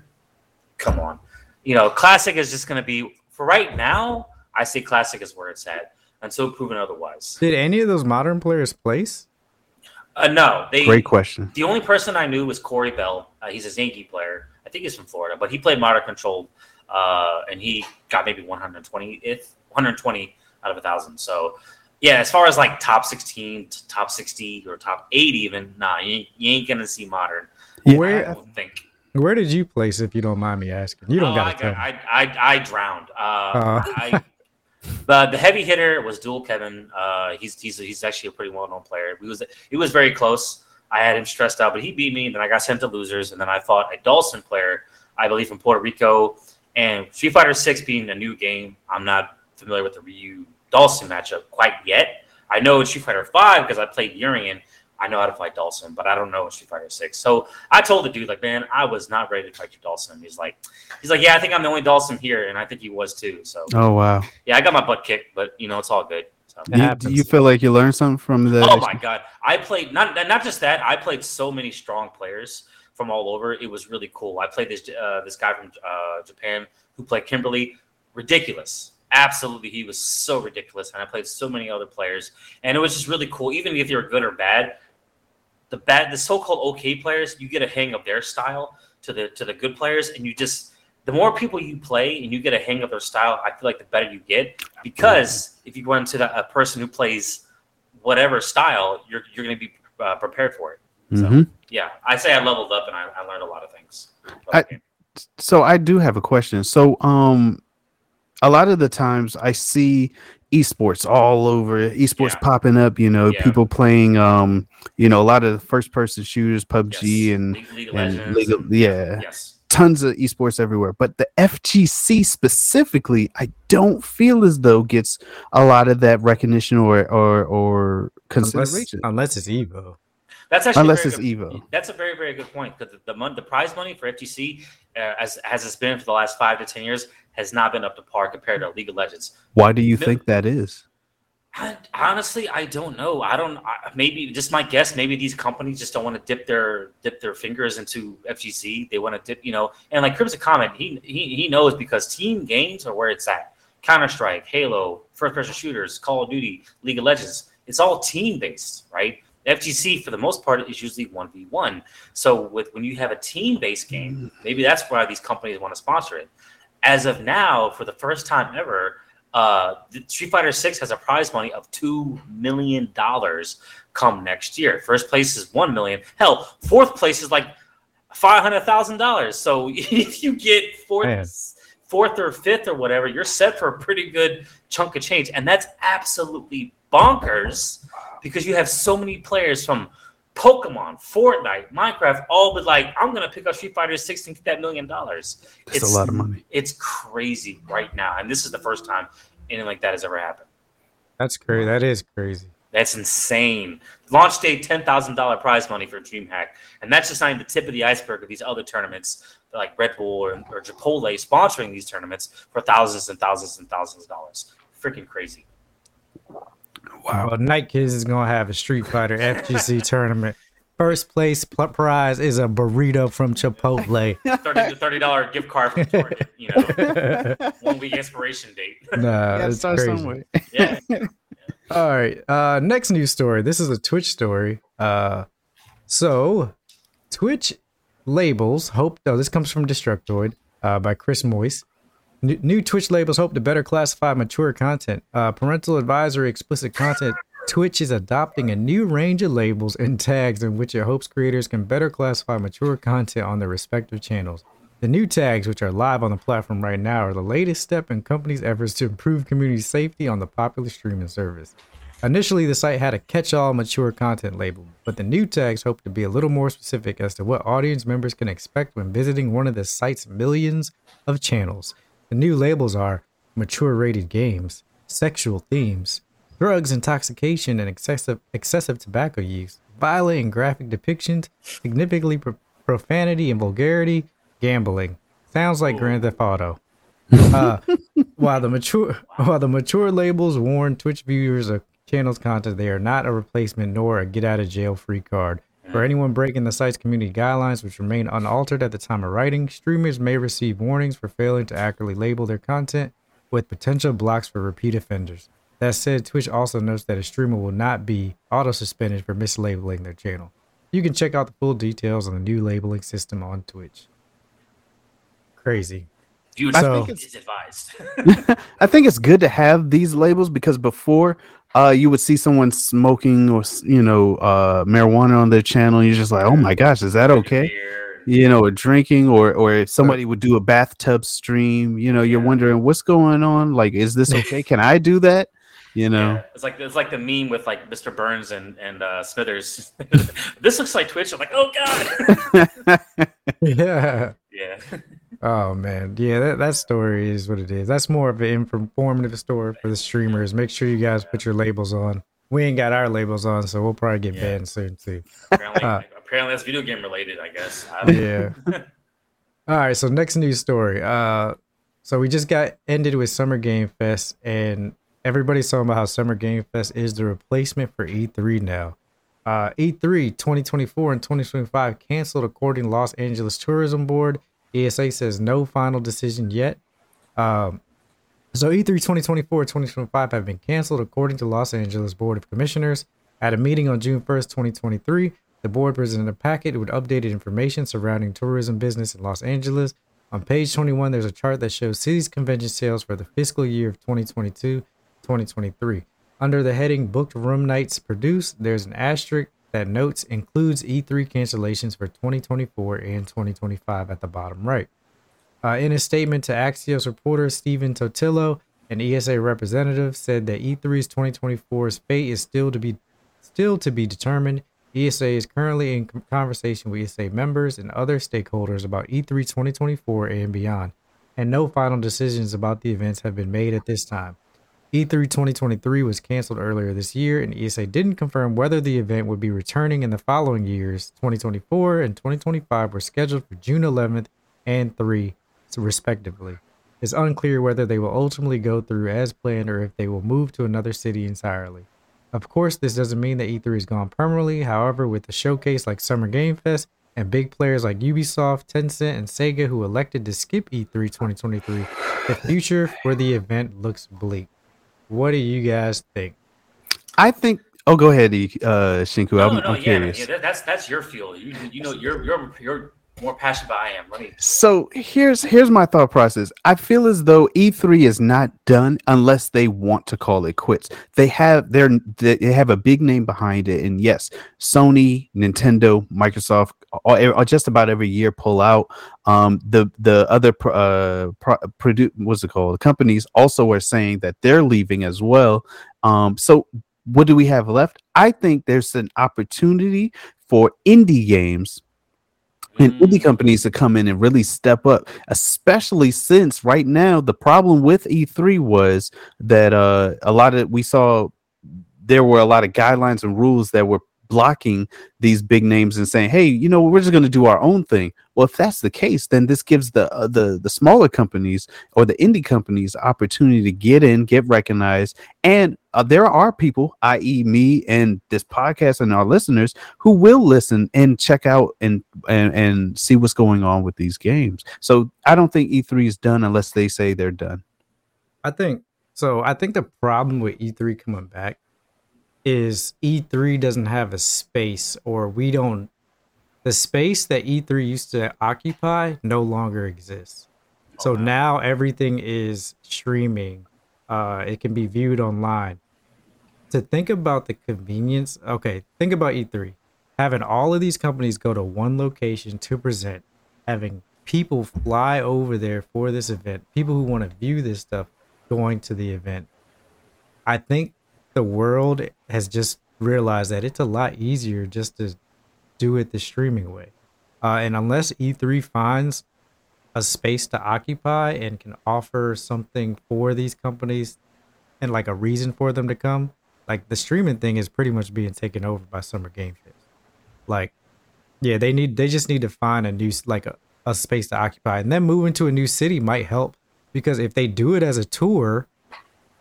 Come on, you know, classic is just going to be for right now. I say classic is where it's at until proven otherwise. Did any of those modern players place? Uh, no, they. Great question. The only person I knew was Corey Bell. Uh, he's a Yankee player. I think he's from Florida, but he played modern control, uh, and he got maybe 120, if 120 out of a thousand. So, yeah, as far as like top 16, to top 60, or top 8, even, nah, you, ain't- you ain't gonna see modern. I Where don't think. where did you place if you don't mind me asking? You don't Oh, gotta I, got. I, I, I drowned. Uh, Uh. I, the, the heavy hitter was Dual Kevin. Uh, he's, he's he's actually a pretty well known player. We was he was very close. I had him stressed out, but he beat me. Then I got sent to losers, and then I fought a Dhalsim player, I believe from Puerto Rico. And Street Fighter Six being a new game, I'm not familiar with the Ryu Dhalsim matchup quite yet. I know in Street Fighter Five because I played Urien. I know how to fight Dhalsim, but I don't know in Street Fighter Six. So I told the dude, like, man, I was not ready to fight you, Dhalsim. He's like, he's like, yeah, I think I'm the only Dhalsim here, and I think he was too. So Oh wow. yeah, I got my butt kicked, but you know, it's all good. So. It You, do you feel like you learned something from the? Oh my god, I played not not just that. I played so many strong players from all over. It was really cool. I played this uh, this guy from uh, Japan who played Kimberly. Ridiculous, absolutely. He was so ridiculous, and I played so many other players, and it was just really cool. Even if you're good or bad, the bad, the so-called okay players, you get a hang of their style to the to the good players, and you just the more people you play and you get a hang of their style, I feel like the better you get. Because if you go into the, a person who plays whatever style, you're you're going to be uh, prepared for it. So Mhm. yeah, I say I leveled up and I, I learned a lot of things. I, so I do have a question. So um a lot of the times I see esports all over esports popping up, you know, Yeah. people playing um, you know, a lot of first person shooters, PUBG and League, League of and League of- yeah. Yes. tons of esports everywhere, but the FGC specifically, I don't feel as though gets a lot of that recognition or or or Unless, unless it's Evo. That's actually Unless it's good- Evo. That's a very very good point because the the, the prize money for FGC, uh, as as it's been for the last five to ten years, has not been up to par compared to League of Legends. Why do you think that is? I, honestly, I don't know. I don't. I, maybe just my guess. Maybe these companies just don't want to dip their dip their fingers into FGC. They want to dip, you know. And like Crimson Comet, he he he knows because team games are where it's at. Counter Strike, Halo, first person shooters, Call of Duty, League of Legends. It's all team based, right? FGC for the most part is usually one v one. So with when you have a team based game, maybe that's why these companies want to sponsor it. As of now, for the first time ever, uh, Street Fighter Six has a prize money of two million dollars come next year. First place is one million. Hell, fourth place is like five hundred thousand dollars. So <laughs> if you get fourth, Man. fourth or fifth or whatever, you're set for a pretty good chunk of change, and that's absolutely bonkers because you have so many players from Pokemon, Fortnite, Minecraft, all but like I'm gonna pick up Street Fighter Six and get that million dollars. It's a lot of money. It's crazy right now, and this is the first time anything like that has ever happened. That's crazy. That is crazy. That's insane. Launch day, ten thousand dollar prize money for DreamHack, and that's just not even the tip of the iceberg of these other tournaments, like Red Bull or, or Chipotle sponsoring these tournaments for thousands and thousands and thousands of dollars. Freaking crazy. Wow. Well, Night Kids is gonna have a Street Fighter FGC <laughs> tournament. First place pl- prize is a burrito from Chipotle. <laughs> Thirty thirty dollar gift card from Target. You know, <laughs> one week expiration date. Nah, Gotta it's start crazy. somewhere. Yeah. All right. Uh next news story. This is a Twitch story. Uh so Twitch labels hope oh this comes from Destructoid uh by Chris Moyse. New, Twitch labels hope to better classify mature content. Uh parental advisory explicit content. <laughs> Twitch is adopting a new range of labels and tags in which it hopes creators can better classify mature content on their respective channels. The new tags, which are live on the platform right now, are the latest step in companies' efforts to improve community safety on the popular streaming service. Initially, the site had a catch all mature content label, but the new tags hope to be a little more specific as to what audience members can expect when visiting one of the site's millions of channels. The new labels are mature rated games, sexual themes, drugs, intoxication, and excessive, excessive tobacco use, violent and graphic depictions, significantly pro- profanity and vulgarity, gambling. Sounds like Grand Theft Auto. <laughs> Uh, while the mature while the mature labels warn Twitch viewers of channel's content, they are not a replacement nor a get out of jail free card. For anyone breaking the site's community guidelines, which remain unaltered at the time of writing, streamers may receive warnings for failing to accurately label their content, with potential blocks for repeat offenders. That said, Twitch also notes that a streamer will not be auto suspended for mislabeling their channel. You can check out the full details on the new labeling system on Twitch. Crazy. Viewers I So- think is advised. I think it's good to have these labels because before uh you would see someone smoking or you know uh marijuana on their channel and you're just like oh my gosh is that okay you know or drinking or or if somebody would do a bathtub stream you know you're wondering what's going on like is this okay can i do that you know Yeah, it's like it's like the meme with like Mr. Burns and and uh, Smithers. <laughs> this looks like Twitch. I'm like, oh god. <laughs> <laughs> Yeah. yeah. Oh man, yeah, that, that story is what it is. That's more of an informative story for the streamers. Make sure you guys put your labels on. We ain't got our labels on, so we'll probably get banned soon too. Apparently, Uh, apparently that's video game related. I guess. I yeah. <laughs> All right, so next news story. Uh, so we just got ended with Summer Game Fest, and everybody's talking about how Summer Game Fest is the replacement for E3 now. Uh, E3 2024 and 2025 canceled according to Los Angeles Tourism Board. ESA says no final decision yet. Um, so E E3 2024 2025 have been canceled according to Los Angeles Board of Commissioners. At a meeting on June 1st, 2023, the board presented a packet with updated information surrounding tourism business in Los Angeles. On page 21, there's a chart that shows city's convention sales for the fiscal year of 2022 2023. Under the heading Booked Room Nights Produced, there's an asterisk that notes includes E3 cancellations for 2024 and 2025 at the bottom right. Uh, in a statement to Axios reporter Stephen Totilo, an ESA representative said that E E3's 2024's fate is still to be still to be determined. ESA is currently in conversation with ESA members and other stakeholders about E E3 2024 and beyond, and no final decisions about the events have been made at this time. E E3 2023 was canceled earlier this year, and ESA didn't confirm whether the event would be returning in the following years. 2024 and 2025 were scheduled for June 11th and 3, respectively. It's unclear whether they will ultimately go through as planned or if they will move to another city entirely. Of course, this doesn't mean that E3 is gone permanently. However, with a showcase like Summer Game Fest and big players like Ubisoft, Tencent, and Sega who elected to skip E E3 2023, the future for the event looks bleak. What do you guys think? I think. Oh, go ahead, E- uh, Shinku. No, I'm, no, I'm yeah, curious. yeah, that's that's your field. You you know you're you're you're more passionate than I am. Let me. So here's here's my thought process. I feel as though E3 is not done unless they want to call it quits. They have their they have a big name behind it, and yes, Sony, Nintendo, Microsoft, all- just about every year pull out. Um, the the other uh pro, what's it called? Companies also are saying that they're leaving as well. Um, so what do we have left? I think there's an opportunity for indie games and indie companies to come in and really step up, especially since right now the problem with E3 was that uh, a lot of we saw there were a lot of guidelines and rules that were blocking these big names and saying, "Hey, you know, we're just going to do our own thing." Well, if that's the case, then this gives the uh, the the smaller companies or the indie companies opportunity to get in, get recognized, and uh, there are people, i.e., me and this podcast and our listeners, who will listen and check out and and and see what's going on with these games. So I don't think E3 is done unless they say they're done. I think so. I think the problem with E3 coming back is E3 doesn't have a space, or we don't. The space that E3 used to occupy no longer exists. So now everything is streaming. Uh, it can be viewed online. To think about the convenience, okay, think about E3. Having all of these companies go to one location to present, having people fly over there for this event, people who want to view this stuff going to the event. I think the world has just realized that it's a lot easier just to do it the streaming way. Uh, and unless E3 finds a space to occupy and can offer something for these companies and like a reason for them to come, like the streaming thing is pretty much being taken over by Summer Game Fest. Like, yeah, they need they just need to find a new like a, a space to occupy, and then moving to a new city might help because if they do it as a tour,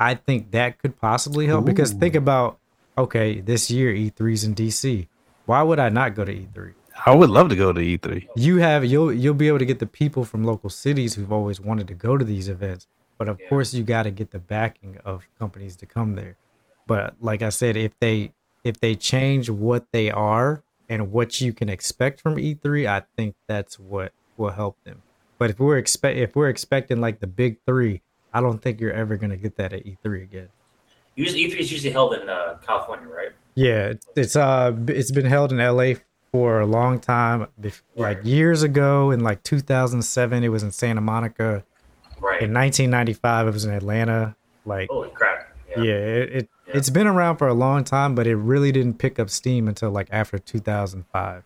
I think that could possibly help. Because think about okay, this year E3's in DC. Why would I not go to E E3? I would love to go to E E3. you have you'll you'll be able to get the people from local cities who've always wanted to go to these events but of course you got to get the backing of companies to come there but like i said if they if they change what they are and what you can expect from e3 i think that's what will help them but if we're expect if we're expecting like the big three i don't think you're ever going to get that at e3 again Usually, E3 is usually held in uh, California, right? Yeah, it's- uh it's been held in LA for a long time. Like years ago in like 2007 it was in Santa Monica. Right. In 1995 it was in Atlanta. Like Holy crap! yeah, it, it it's been around for a long time but it really didn't pick up steam until like after 2005.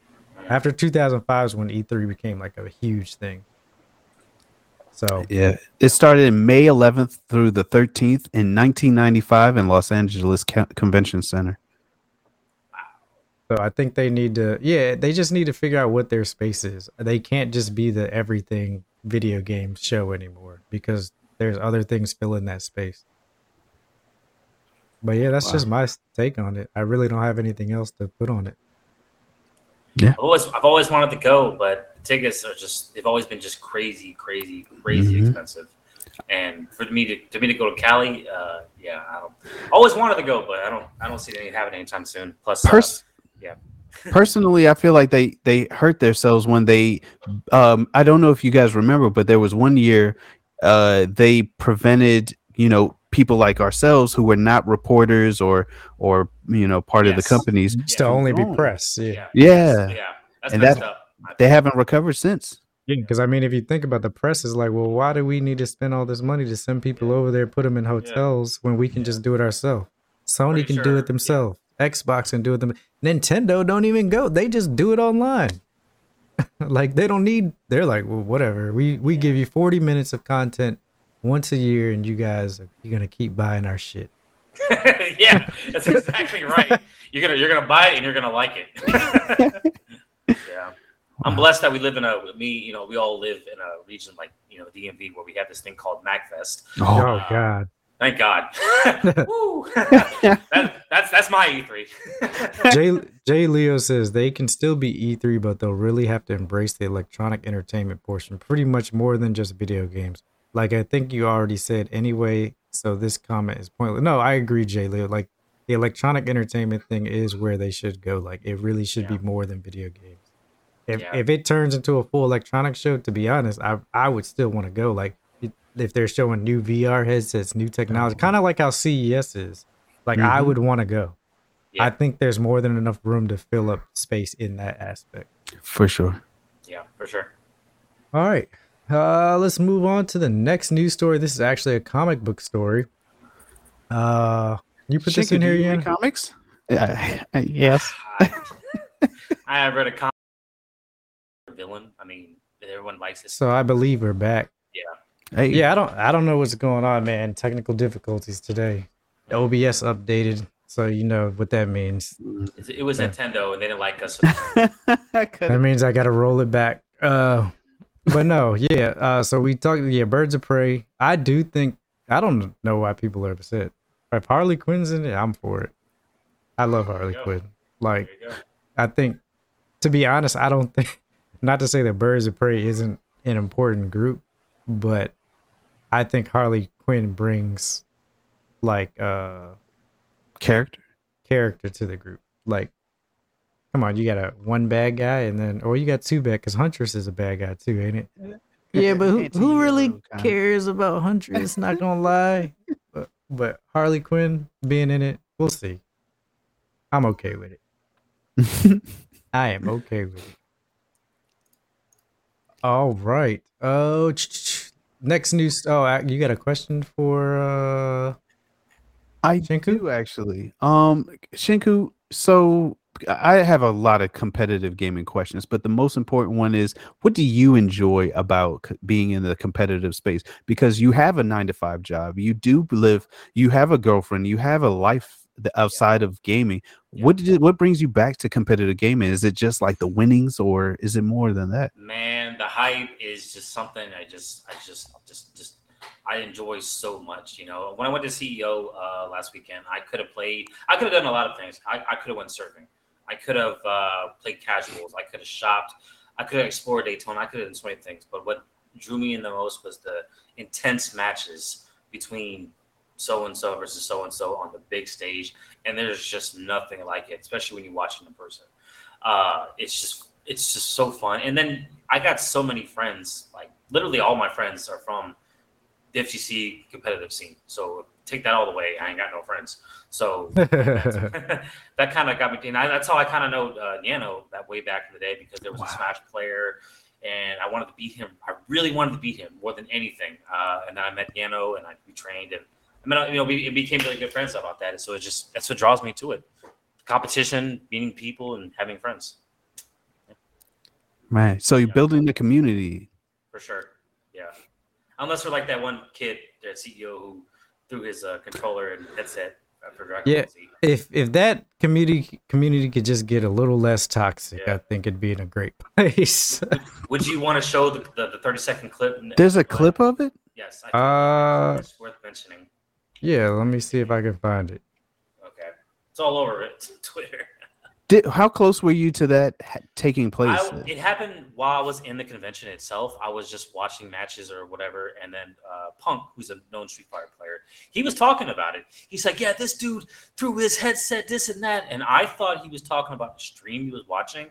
After 2005 is when E3 became like a huge thing. So Yeah, it started in May 11th through the 13th in 1995 in Los Angeles Co- Convention Center. So I think they need to, yeah, they just need to figure out what their space is. They can't just be the everything video game show anymore because there's other things filling that space. But yeah, that's just my take on it. I really don't have anything else to put on it. I've always I've always wanted to go, but the tickets are just they've always been just crazy, crazy, crazy Mhm. expensive. And for me to to me to go to Cali, uh, yeah, I don't always wanted to go, but I don't I don't see anything happening anytime soon. Plus, uh, yeah, <laughs> Personally, I feel like they they hurt themselves when they um I don't know if you guys remember, but there was one year uh they prevented, you know, people like ourselves who were not reporters or or you know part of the companies Just to only be press. Yeah. Yeah. yeah, that's and messed that up. They haven't recovered since. Yeah, because I mean, if you think about the press, is like, well, why do we need to spend all this money to send people over there, put them in hotels when we can just do it ourselves? Sony Pretty can do it themselves. Xbox can do it. Them Nintendo don't even go. They just do it online. <laughs> like they don't need. They're like, well, whatever. We we give you forty minutes of content once a year, and you guys are you're gonna keep buying our shit. <laughs> yeah, that's exactly right. You're gonna you're gonna buy it and you're gonna like it. <laughs> yeah, I'm blessed that we live in a me. You know, we all live in a region like you know DMV where we have this thing called MAGFest. Oh, Uh, God. Thank God. <laughs> <laughs> That, that's that's my E E3. <laughs> Jay Jay Leo says they can still be E3, but they'll really have to embrace the electronic entertainment portion, pretty much more than just video games. Like I think you already said anyway, so this comment is pointless. No, I agree, Jay Leo. Like the electronic entertainment thing is where they should go. Like it really should be more than video games. If Yeah. if it turns into a full electronic show, to be honest, I I would still want to go. Like if they're showing new VR headsets, new technology, kind of like how CES is. Like I Mhm. would want to go. I think there's more than enough room to fill up space in that aspect. For sure. yeah, for sure. All right. Uh let's move on to the next news story. This is actually a comic book story. Uh you put this Shinku, in here, you read Ian? comics? Yeah, <laughs> yes. <laughs> I have read a comic villain. I mean, everyone likes it. So I believe we're back. Yeah. Hey. Yeah, I don't I don't know what's going on, man. Technical difficulties today. OBS updated, so you know what that means. It, it was Yeah. Nintendo, and they didn't like us. <laughs> That means I gotta roll it back. Uh but no, <laughs> yeah. Uh so we talked yeah, Birds of Prey. I do think I don't know why people are upset. If Harley Quinn's in it, I'm for it. I love Harley. Quinn. Like There you go. I think to be honest, I don't <laughs> think not to say that Birds of Prey isn't an important group, but I think Harley Quinn brings like uh Character. character to the group. Like come on, you got a one bad guy and then or you got two bad because Huntress is a bad guy too, ain't it? Yeah, but who, who really Anti-hero kind of. cares about Huntress? Not gonna lie. But but Harley Quinn being in it, we'll see. I'm okay with it. <laughs> I am okay with it. All right. Oh, ch- ch- ch- next news. Oh, you got a question for uh I Shinku? do actually. Um, Shinku. So I have a lot of competitive gaming questions, but the most important one is, what do you enjoy about being in the competitive space? Because you have a nine to five job, you do live, you have a girlfriend, you have a life th- outside of gaming. What did it, what brings you back to competitive gaming? Is it just like the winnings, or is it more than that? Man, the hype is just something I just, I just, just, just, I enjoy so much. You know, when I went to CEO uh, last weekend, I could have played. I could have done a lot of things. I, I could have went surfing. I could have uh, played casuals. I could have shopped. I could have explored Daytona. I could have done so many things. But what drew me in the most was the intense matches between so and so versus so and so on the big stage, and there's just nothing like it, especially when you watch it in person. Uh, it's just it's just so fun. And then I got so many friends, like literally all my friends are from the FGC competitive scene. So take that all the way. I ain't got no friends. So <laughs> that kind of got me. And I, that's how I kind of know uh, Yano that way back in the day because there was a Smash player, and I wanted to beat him. I really wanted to beat him more than anything. Uh, and then I met Yano, and I we trained, and I mean, you know, we it became really good friends about that. And so it just that's what draws me to it: competition, meeting people, and having friends. Right. So you're building the community. For sure. Yeah. Unless we're like that one kid, the CEO who threw his uh, controller and headset for Dragon Yeah, Z. if if that community community could just get a little less toxic, I think it'd be in a great <laughs> place. Would you want to show the, the, the 30 second clip? There's a clip of it. Yes. I think Uh, it's worth mentioning. Yeah, let me see if I can find it. Okay. It's all over it, <laughs> Twitter. Did, how close were you to that ha- taking place? I, it happened while I was in the convention itself. I was just watching matches or whatever, and then uh, Punk, who's a known Street Fighter player, he was talking about it. He's like, "Yeah, this dude threw his headset, this and that," and I thought he was talking about the stream he was watching.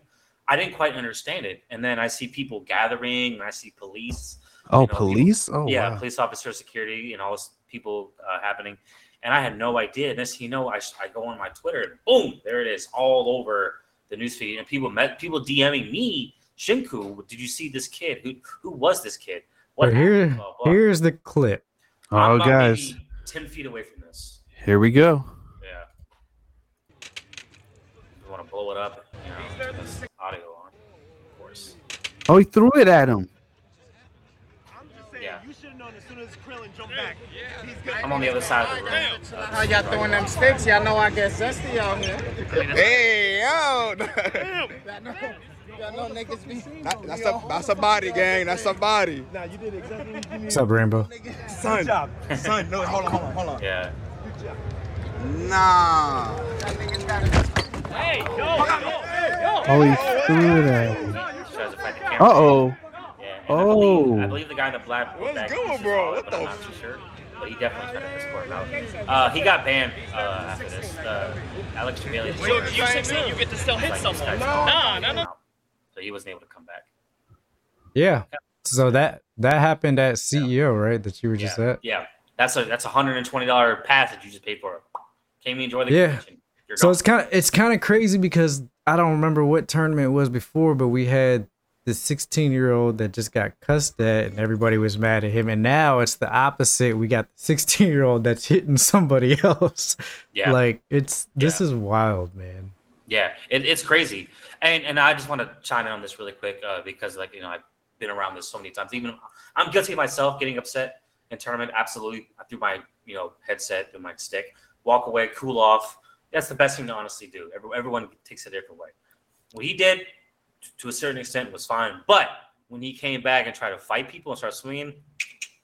I didn't quite understand it, and then I see people gathering, and I see police. Oh, you know, people- police? Oh, yeah, wow. police officer, security, and all this people uh, happening. And I had no idea. Next thing you know, I, I go on my Twitter and boom, there it is, all over the newsfeed. And people met people DMing me, Shinku, did you see this kid? Who who was this kid? But here, happened? Blah, blah. here's the clip. Oh, I'm about guys, maybe ten feet away from this. here we go. Yeah. You want to blow it up. You know, with audio on, of course. Oh, he threw it at him. Yeah. You should have known as soon as Krillin jumped back. He's good. I'm on the other side of the room. so How y'all throwing them sticks? Y'all know I get zesty out here. Hey, yo. Y'all know, y'all know niggas be. That- that's a that's a body gang. That's a body. Nah, you did exactly what you What's up, Rainbow? Son, Good job. Son, no, hold on, hold on, hold on. Yeah. nah. Hey, yo, yo, Oh, he threw it at him. Tries to fight the camera. Uh oh. Yeah, and I believe, I Oh. believe the guy in the black What's going, bro? What the I'm not too sure. But he definitely tried to escort him out. Uh, he got banned uh, after this. Uh, Alex Trevelyan. So if you 16, you get to still hit Like, someone. guy's Nah, calling nah, nah. So he wasn't able to come back. Yeah. So that that happened at CEO, right? That you were just yeah. at. Yeah, that's a that's a hundred and twenty dollar pass that you just paid for. Came enjoy the Yeah. convention. You're So gone. it's kind of it's kind of crazy because I don't remember what tournament it was before, but we had this 16 year old that just got cussed at, and everybody was mad at him. And now it's the opposite. We got the 16 year old that's hitting somebody <laughs> else. Yeah. Like it's this is wild, man. Yeah, it, it's crazy, and and I just want to chime in on this really quick uh, because like you know I've been around this so many times. Even I'm guilty of myself getting upset in tournament. Absolutely, I threw my you know headset through my stick, walk away, cool off. That's the best thing to honestly do. Every, everyone takes it a different way. What he did, to a certain extent, was fine. But when he came back and tried to fight people and start swinging,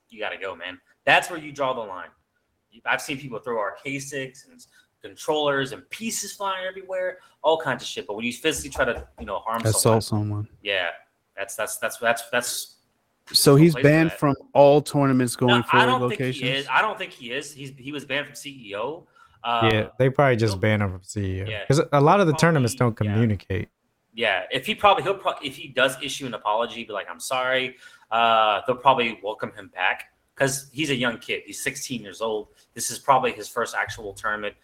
you got to go, man. That's where you draw the line. I've seen people throw arcade sticks and controllers and pieces flying everywhere, all kinds of shit. But when you physically try to, you know, harm someone, Assault someone. yeah, that's that's that's that's that's. So he's banned from all tournaments going No, I forward don't think he is. I don't think he is. He's he was banned from CEO. Uh, yeah, they probably just banned him from CEO Yeah. because a lot of the tournaments don't communicate. Yeah, if he probably he'll probably if he does issue an apology, be like, "I'm sorry," uh, they'll probably welcome him back because he's a young kid. He's 16 years old. This is probably his first actual tournament.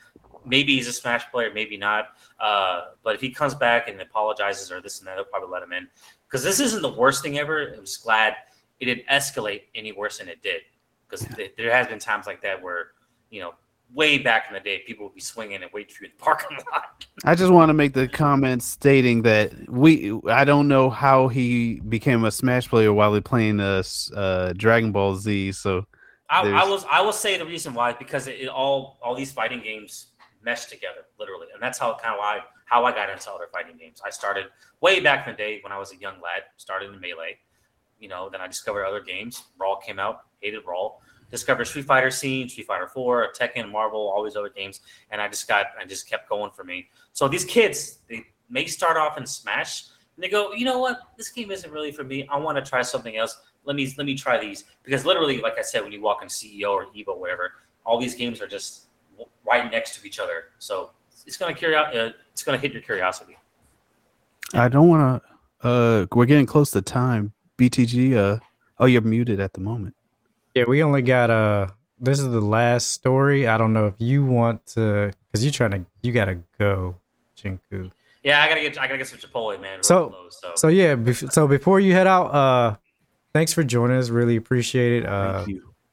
Maybe he's a Smash player, maybe not. Uh, but if he comes back and apologizes or this and that, they'll probably let him in because this isn't the worst thing ever. I'm just glad it didn't escalate any worse than it did because there has been times like that where you know way back in the day people would be swinging and wait for you in the parking <laughs> lot. I just want to make the comment stating that we I don't know how he became a Smash player while he playing uh, s- uh Dragon Ball Z. So I, I was I will say the reason why is because it, it all all these fighting games mesh together literally, and that's how kind of why how I got into other fighting games. I started way back in the day when I was a young lad. Started in melee, you know. Then I discovered other games. Brawl came out, hated Brawl. Discovered Street Fighter scene, Street Fighter Four, Tekken, Marvel, all these other games, and I just got I just kept going for me. So these kids they may start off in Smash, and they go, you know what, this game isn't really for me. I want to try something else. Let me let me try these because literally, like I said, when you walk in CEO or Evo, whatever, all these games are just right next to each other. So it's gonna curio- uh, it's gonna hit your curiosity. I don't want to. Uh, we're getting close to time. BTG. Uh, oh, you're muted at the moment. Yeah, we only got uh this is the last story. I don't know if you want to because you're trying to you gotta go, Shinku. Yeah, I gotta get I gotta get some Chipotle, man. So Close, so, so yeah, bef- so before you head out, uh thanks for joining us. Really appreciate it. Uh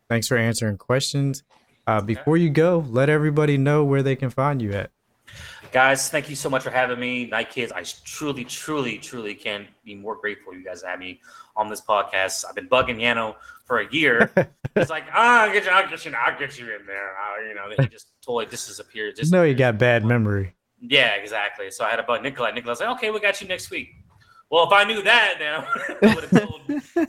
thanks for answering questions. Uh before you go, let everybody know where they can find you at. Guys, thank you so much for having me, Night Kids. I truly, truly, truly can't be more grateful you guys have me on this podcast. I've been bugging Yano for a year. <laughs> He's like, ah, I'll get you, I'll get you, I'll get you in there. Uh, you know, then he just totally just disappeared. Just know you got bad memory. Yeah, exactly. So I had to bug Nikolai. Nikolai's like, okay, we got you next week. Well, if I knew that, then <laughs> I would have told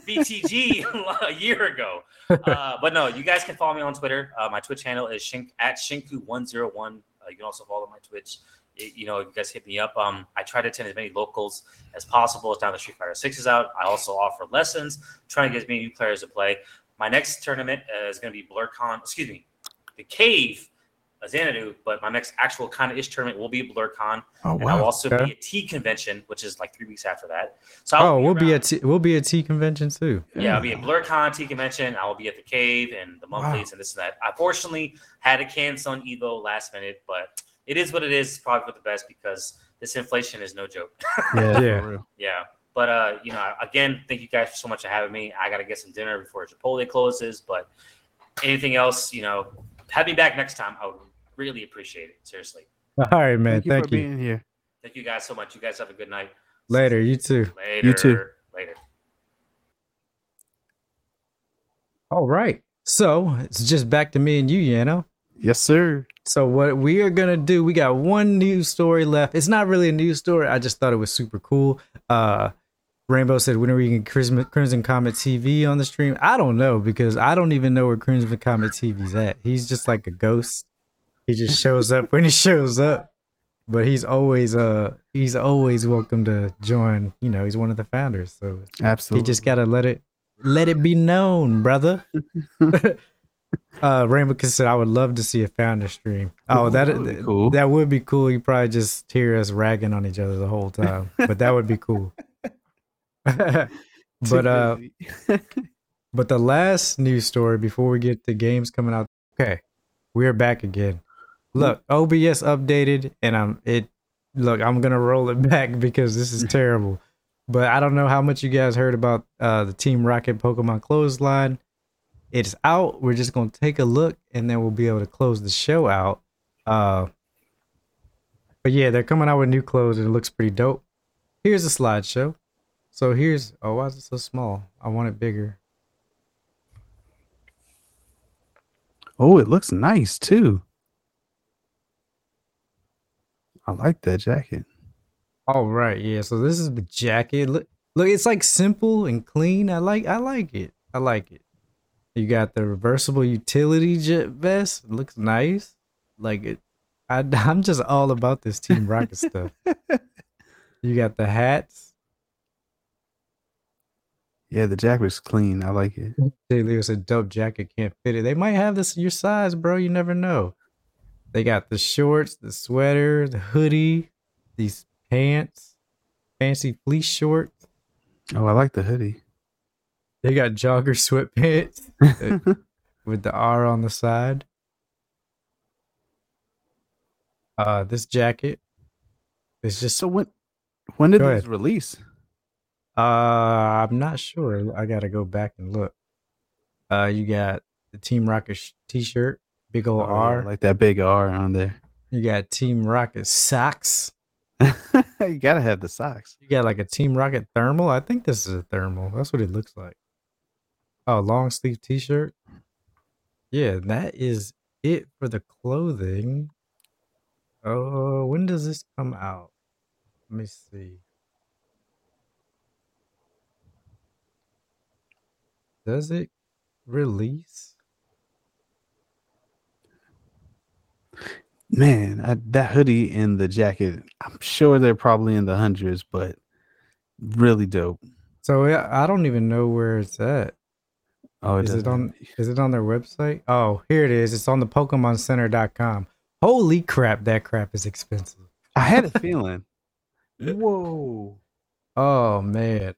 BTG <laughs> a year ago. Uh, but no, you guys can follow me on Twitter. Uh, my Twitch handle is shink, at shinku101. Uh, you can also follow my Twitch. You know, you guys hit me up. Um, I try to attend as many locals as possible. It's now the Street Fighter 6 is out. I also offer lessons, trying to get as many new players to play. My next tournament uh, is going to be Blerdcon, excuse me, the Cave Xanadu, but my next actual kind of ish tournament will be Blerdcon. Oh, wow. And I'll wow. also Okay. be at T convention, which is like three weeks after that. So I'll Oh, be we'll be at T- we'll be at T convention too. yeah, I'll be at Blerdcon T convention. I will be at the cave and the monthlies and this and that. I fortunately had to cancel on Evo last minute, but it is what it is. Probably for the best because this inflation is no joke. <laughs> Yeah, Yeah. yeah. But uh, you know, again, thank you guys so much for having me. I gotta get some dinner before Chipotle closes. But anything else, you know, have me back next time. I would really appreciate it. Seriously. <laughs> All right, man. Thank you Thank for you. being here. Thank you guys so much. You guys have a good night. Later, you too. Later. You too. Later. All right. So it's just back to me and you, Yano. Yes, sir. So what we are gonna do? We got one news story left. It's not really a news story. I just thought it was super cool. Uh, Rainbow said, "When are we getting Crimson, Crimson Comet TV on the stream?" I don't know because I don't even know where Crimson Comet TV's at. He's just like a ghost. He just shows up when he shows up, but he's always uh he's always welcome to join. You know, he's one of the founders, so Absolutely. he just gotta let it let it be known, brother. <laughs> uh Rainbow Kiss said I would love to see a founder stream. Oh, that That would be cool. that would be cool. You probably just hear us ragging on each other the whole time. but that would be cool. <laughs> but uh <laughs> but the last news story before we get the games coming out. Okay. We're back again. Look, OBS updated and I'm it look, I'm gonna roll it <laughs> back because this is terrible. But I don't know how much you guys heard about uh the Team Rocket Pokemon clothesline. It's out. We're just gonna take a look and then we'll be able to close the show out. Uh but yeah, they're coming out with new clothes and it looks pretty dope. Here's a slideshow. So here's oh why is it so small? I want it bigger. oh, it looks nice too. I like that jacket. All right, yeah. So this is the jacket. Look, look, it's like simple and clean. I like, I like it. I like it. You got the reversible utility jet vest. It looks nice. Like it. I, <laughs> I'm just all about this Team Rocket stuff. <laughs> You got the hats. Yeah, the jacket's clean. I like it. Jay Leo said, "Dope jacket can't fit it." They might have this your size, bro. You never know. They got the shorts, the sweater, the hoodie, these pants, fancy fleece shorts. Oh, I like the hoodie. They got jogger sweatpants <laughs> with the R on the side. Uh, this jacket is just So when when did this release? Uh, I'm not sure. I gotta go back and look. Uh, you got the Team Rocket sh- T-shirt, big old Oh, R. like that big R on there. You got Team Rocket socks. <laughs> you gotta have the socks. You got like a Team Rocket thermal. I think this is a thermal. That's what it looks like. Oh, long sleeve T-shirt. Yeah, that is it for the clothing. Oh, when does this come out? Let me see. Does it release? Man, I, that hoodie and the jacket, I'm sure they're probably in the hundreds, but really dope. So I don't even know where it's at. Oh, is it doesn't- on is it on their website? Oh, here it is. It's on the PokemonCenter.com. Holy crap, that crap is expensive. I had a feeling. <laughs> Whoa. Oh man.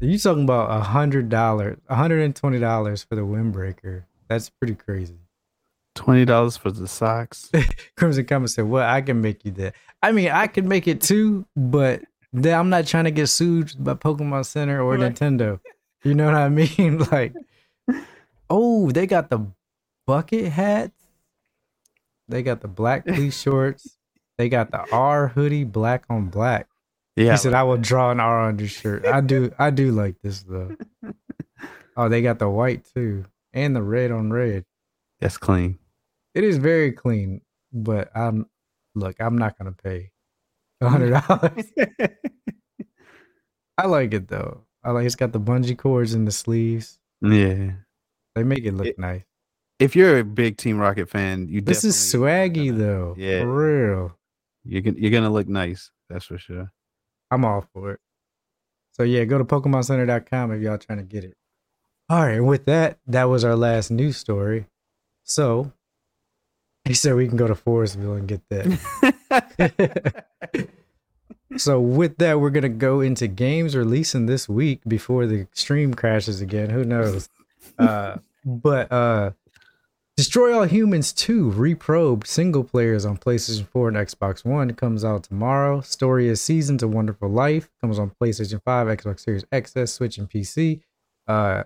You talking about a hundred dollars, a hundred and twenty dollars for the windbreaker. That's pretty crazy. Twenty dollars for the socks. <laughs> Crimson Comet said, Well, I can make you that. I mean, I can make it too, but then I'm not trying to get sued by Pokemon Center or Right. Nintendo. <laughs> You know what I mean? <laughs> Like, <laughs> oh, they got the bucket hats. They got the black fleece shorts. They got the R hoodie, black on black. Yeah, he said, "I will draw an R on your shirt." I do, I do like this though. oh, they got the white too, and the red on red. That's clean. It is very clean, but I'm look, I'm not gonna pay a hundred dollars. I like it though. I like it's got the bungee cords in the sleeves. Yeah. They make it look It- nice. If you're a big Team Rocket fan, you This is swaggy though. Yeah. For real. You're gonna you're gonna look nice. That's for sure. I'm all for it. So yeah, go to PokemonCenter.com if y'all trying to get it. All right, and with that, that was our last news story. So he said we can go to Forestville and get that. <laughs> <laughs> so with that, we're gonna go into games releasing this week before the stream crashes again. Who knows? Uh, but uh, Destroy All Humans 2 Reprobed single players on PlayStation 4 and Xbox One comes out tomorrow. Story of Seasons of Wonderful Life comes on PlayStation 5, Xbox Series XS, Switch, and PC. Uh,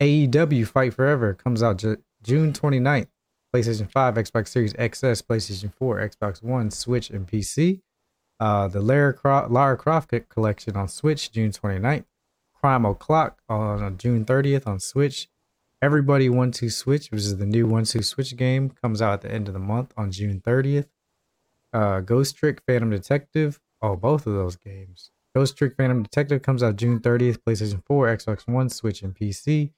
AEW Fight Forever comes out Ju- June 29th. PlayStation 5, Xbox Series XS, PlayStation 4, Xbox One, Switch, and PC. Uh, the Lara Croft, Lara Croft collection on Switch, June 29th. Crime O'Clock on uh, June 30th on Switch. Everybody One Two Switch, which is the new One Two Switch game, comes out at the end of the month on June 30th. Uh, Ghost Trick Phantom Detective. Oh, both of those games. Ghost Trick Phantom Detective comes out June 30th, PlayStation 4, Xbox One, Switch, and PC.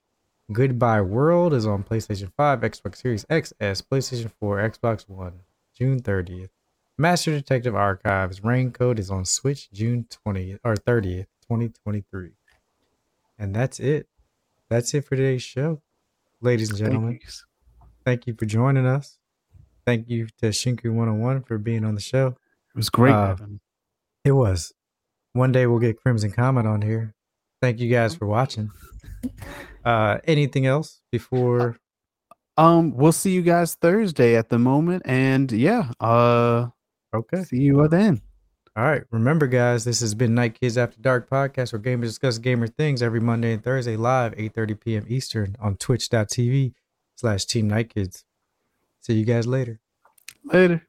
Goodbye World is on PlayStation 5, Xbox Series XS, PlayStation 4, Xbox One, June 30th. Master Detective Archives Raincoat is on Switch June 20th or 30th, 2023. And that's it. That's it for today's show. Ladies and gentlemen, Thanks. thank you for joining us. Thank you to Shinku 101 for being on the show. It was great. Uh. It was. One day we'll get Crimson Comet on here. Thank you guys for watching. Uh anything else before Um, we'll see you guys Thursday at the moment, and yeah, uh, okay. see you then. All right. Remember, guys, this has been Night Kids After Dark podcast where gamers discuss gamer things every Monday and Thursday live, 8.30 p.m. Eastern on twitch.tv slash Team Night Kids. See you guys later. Later.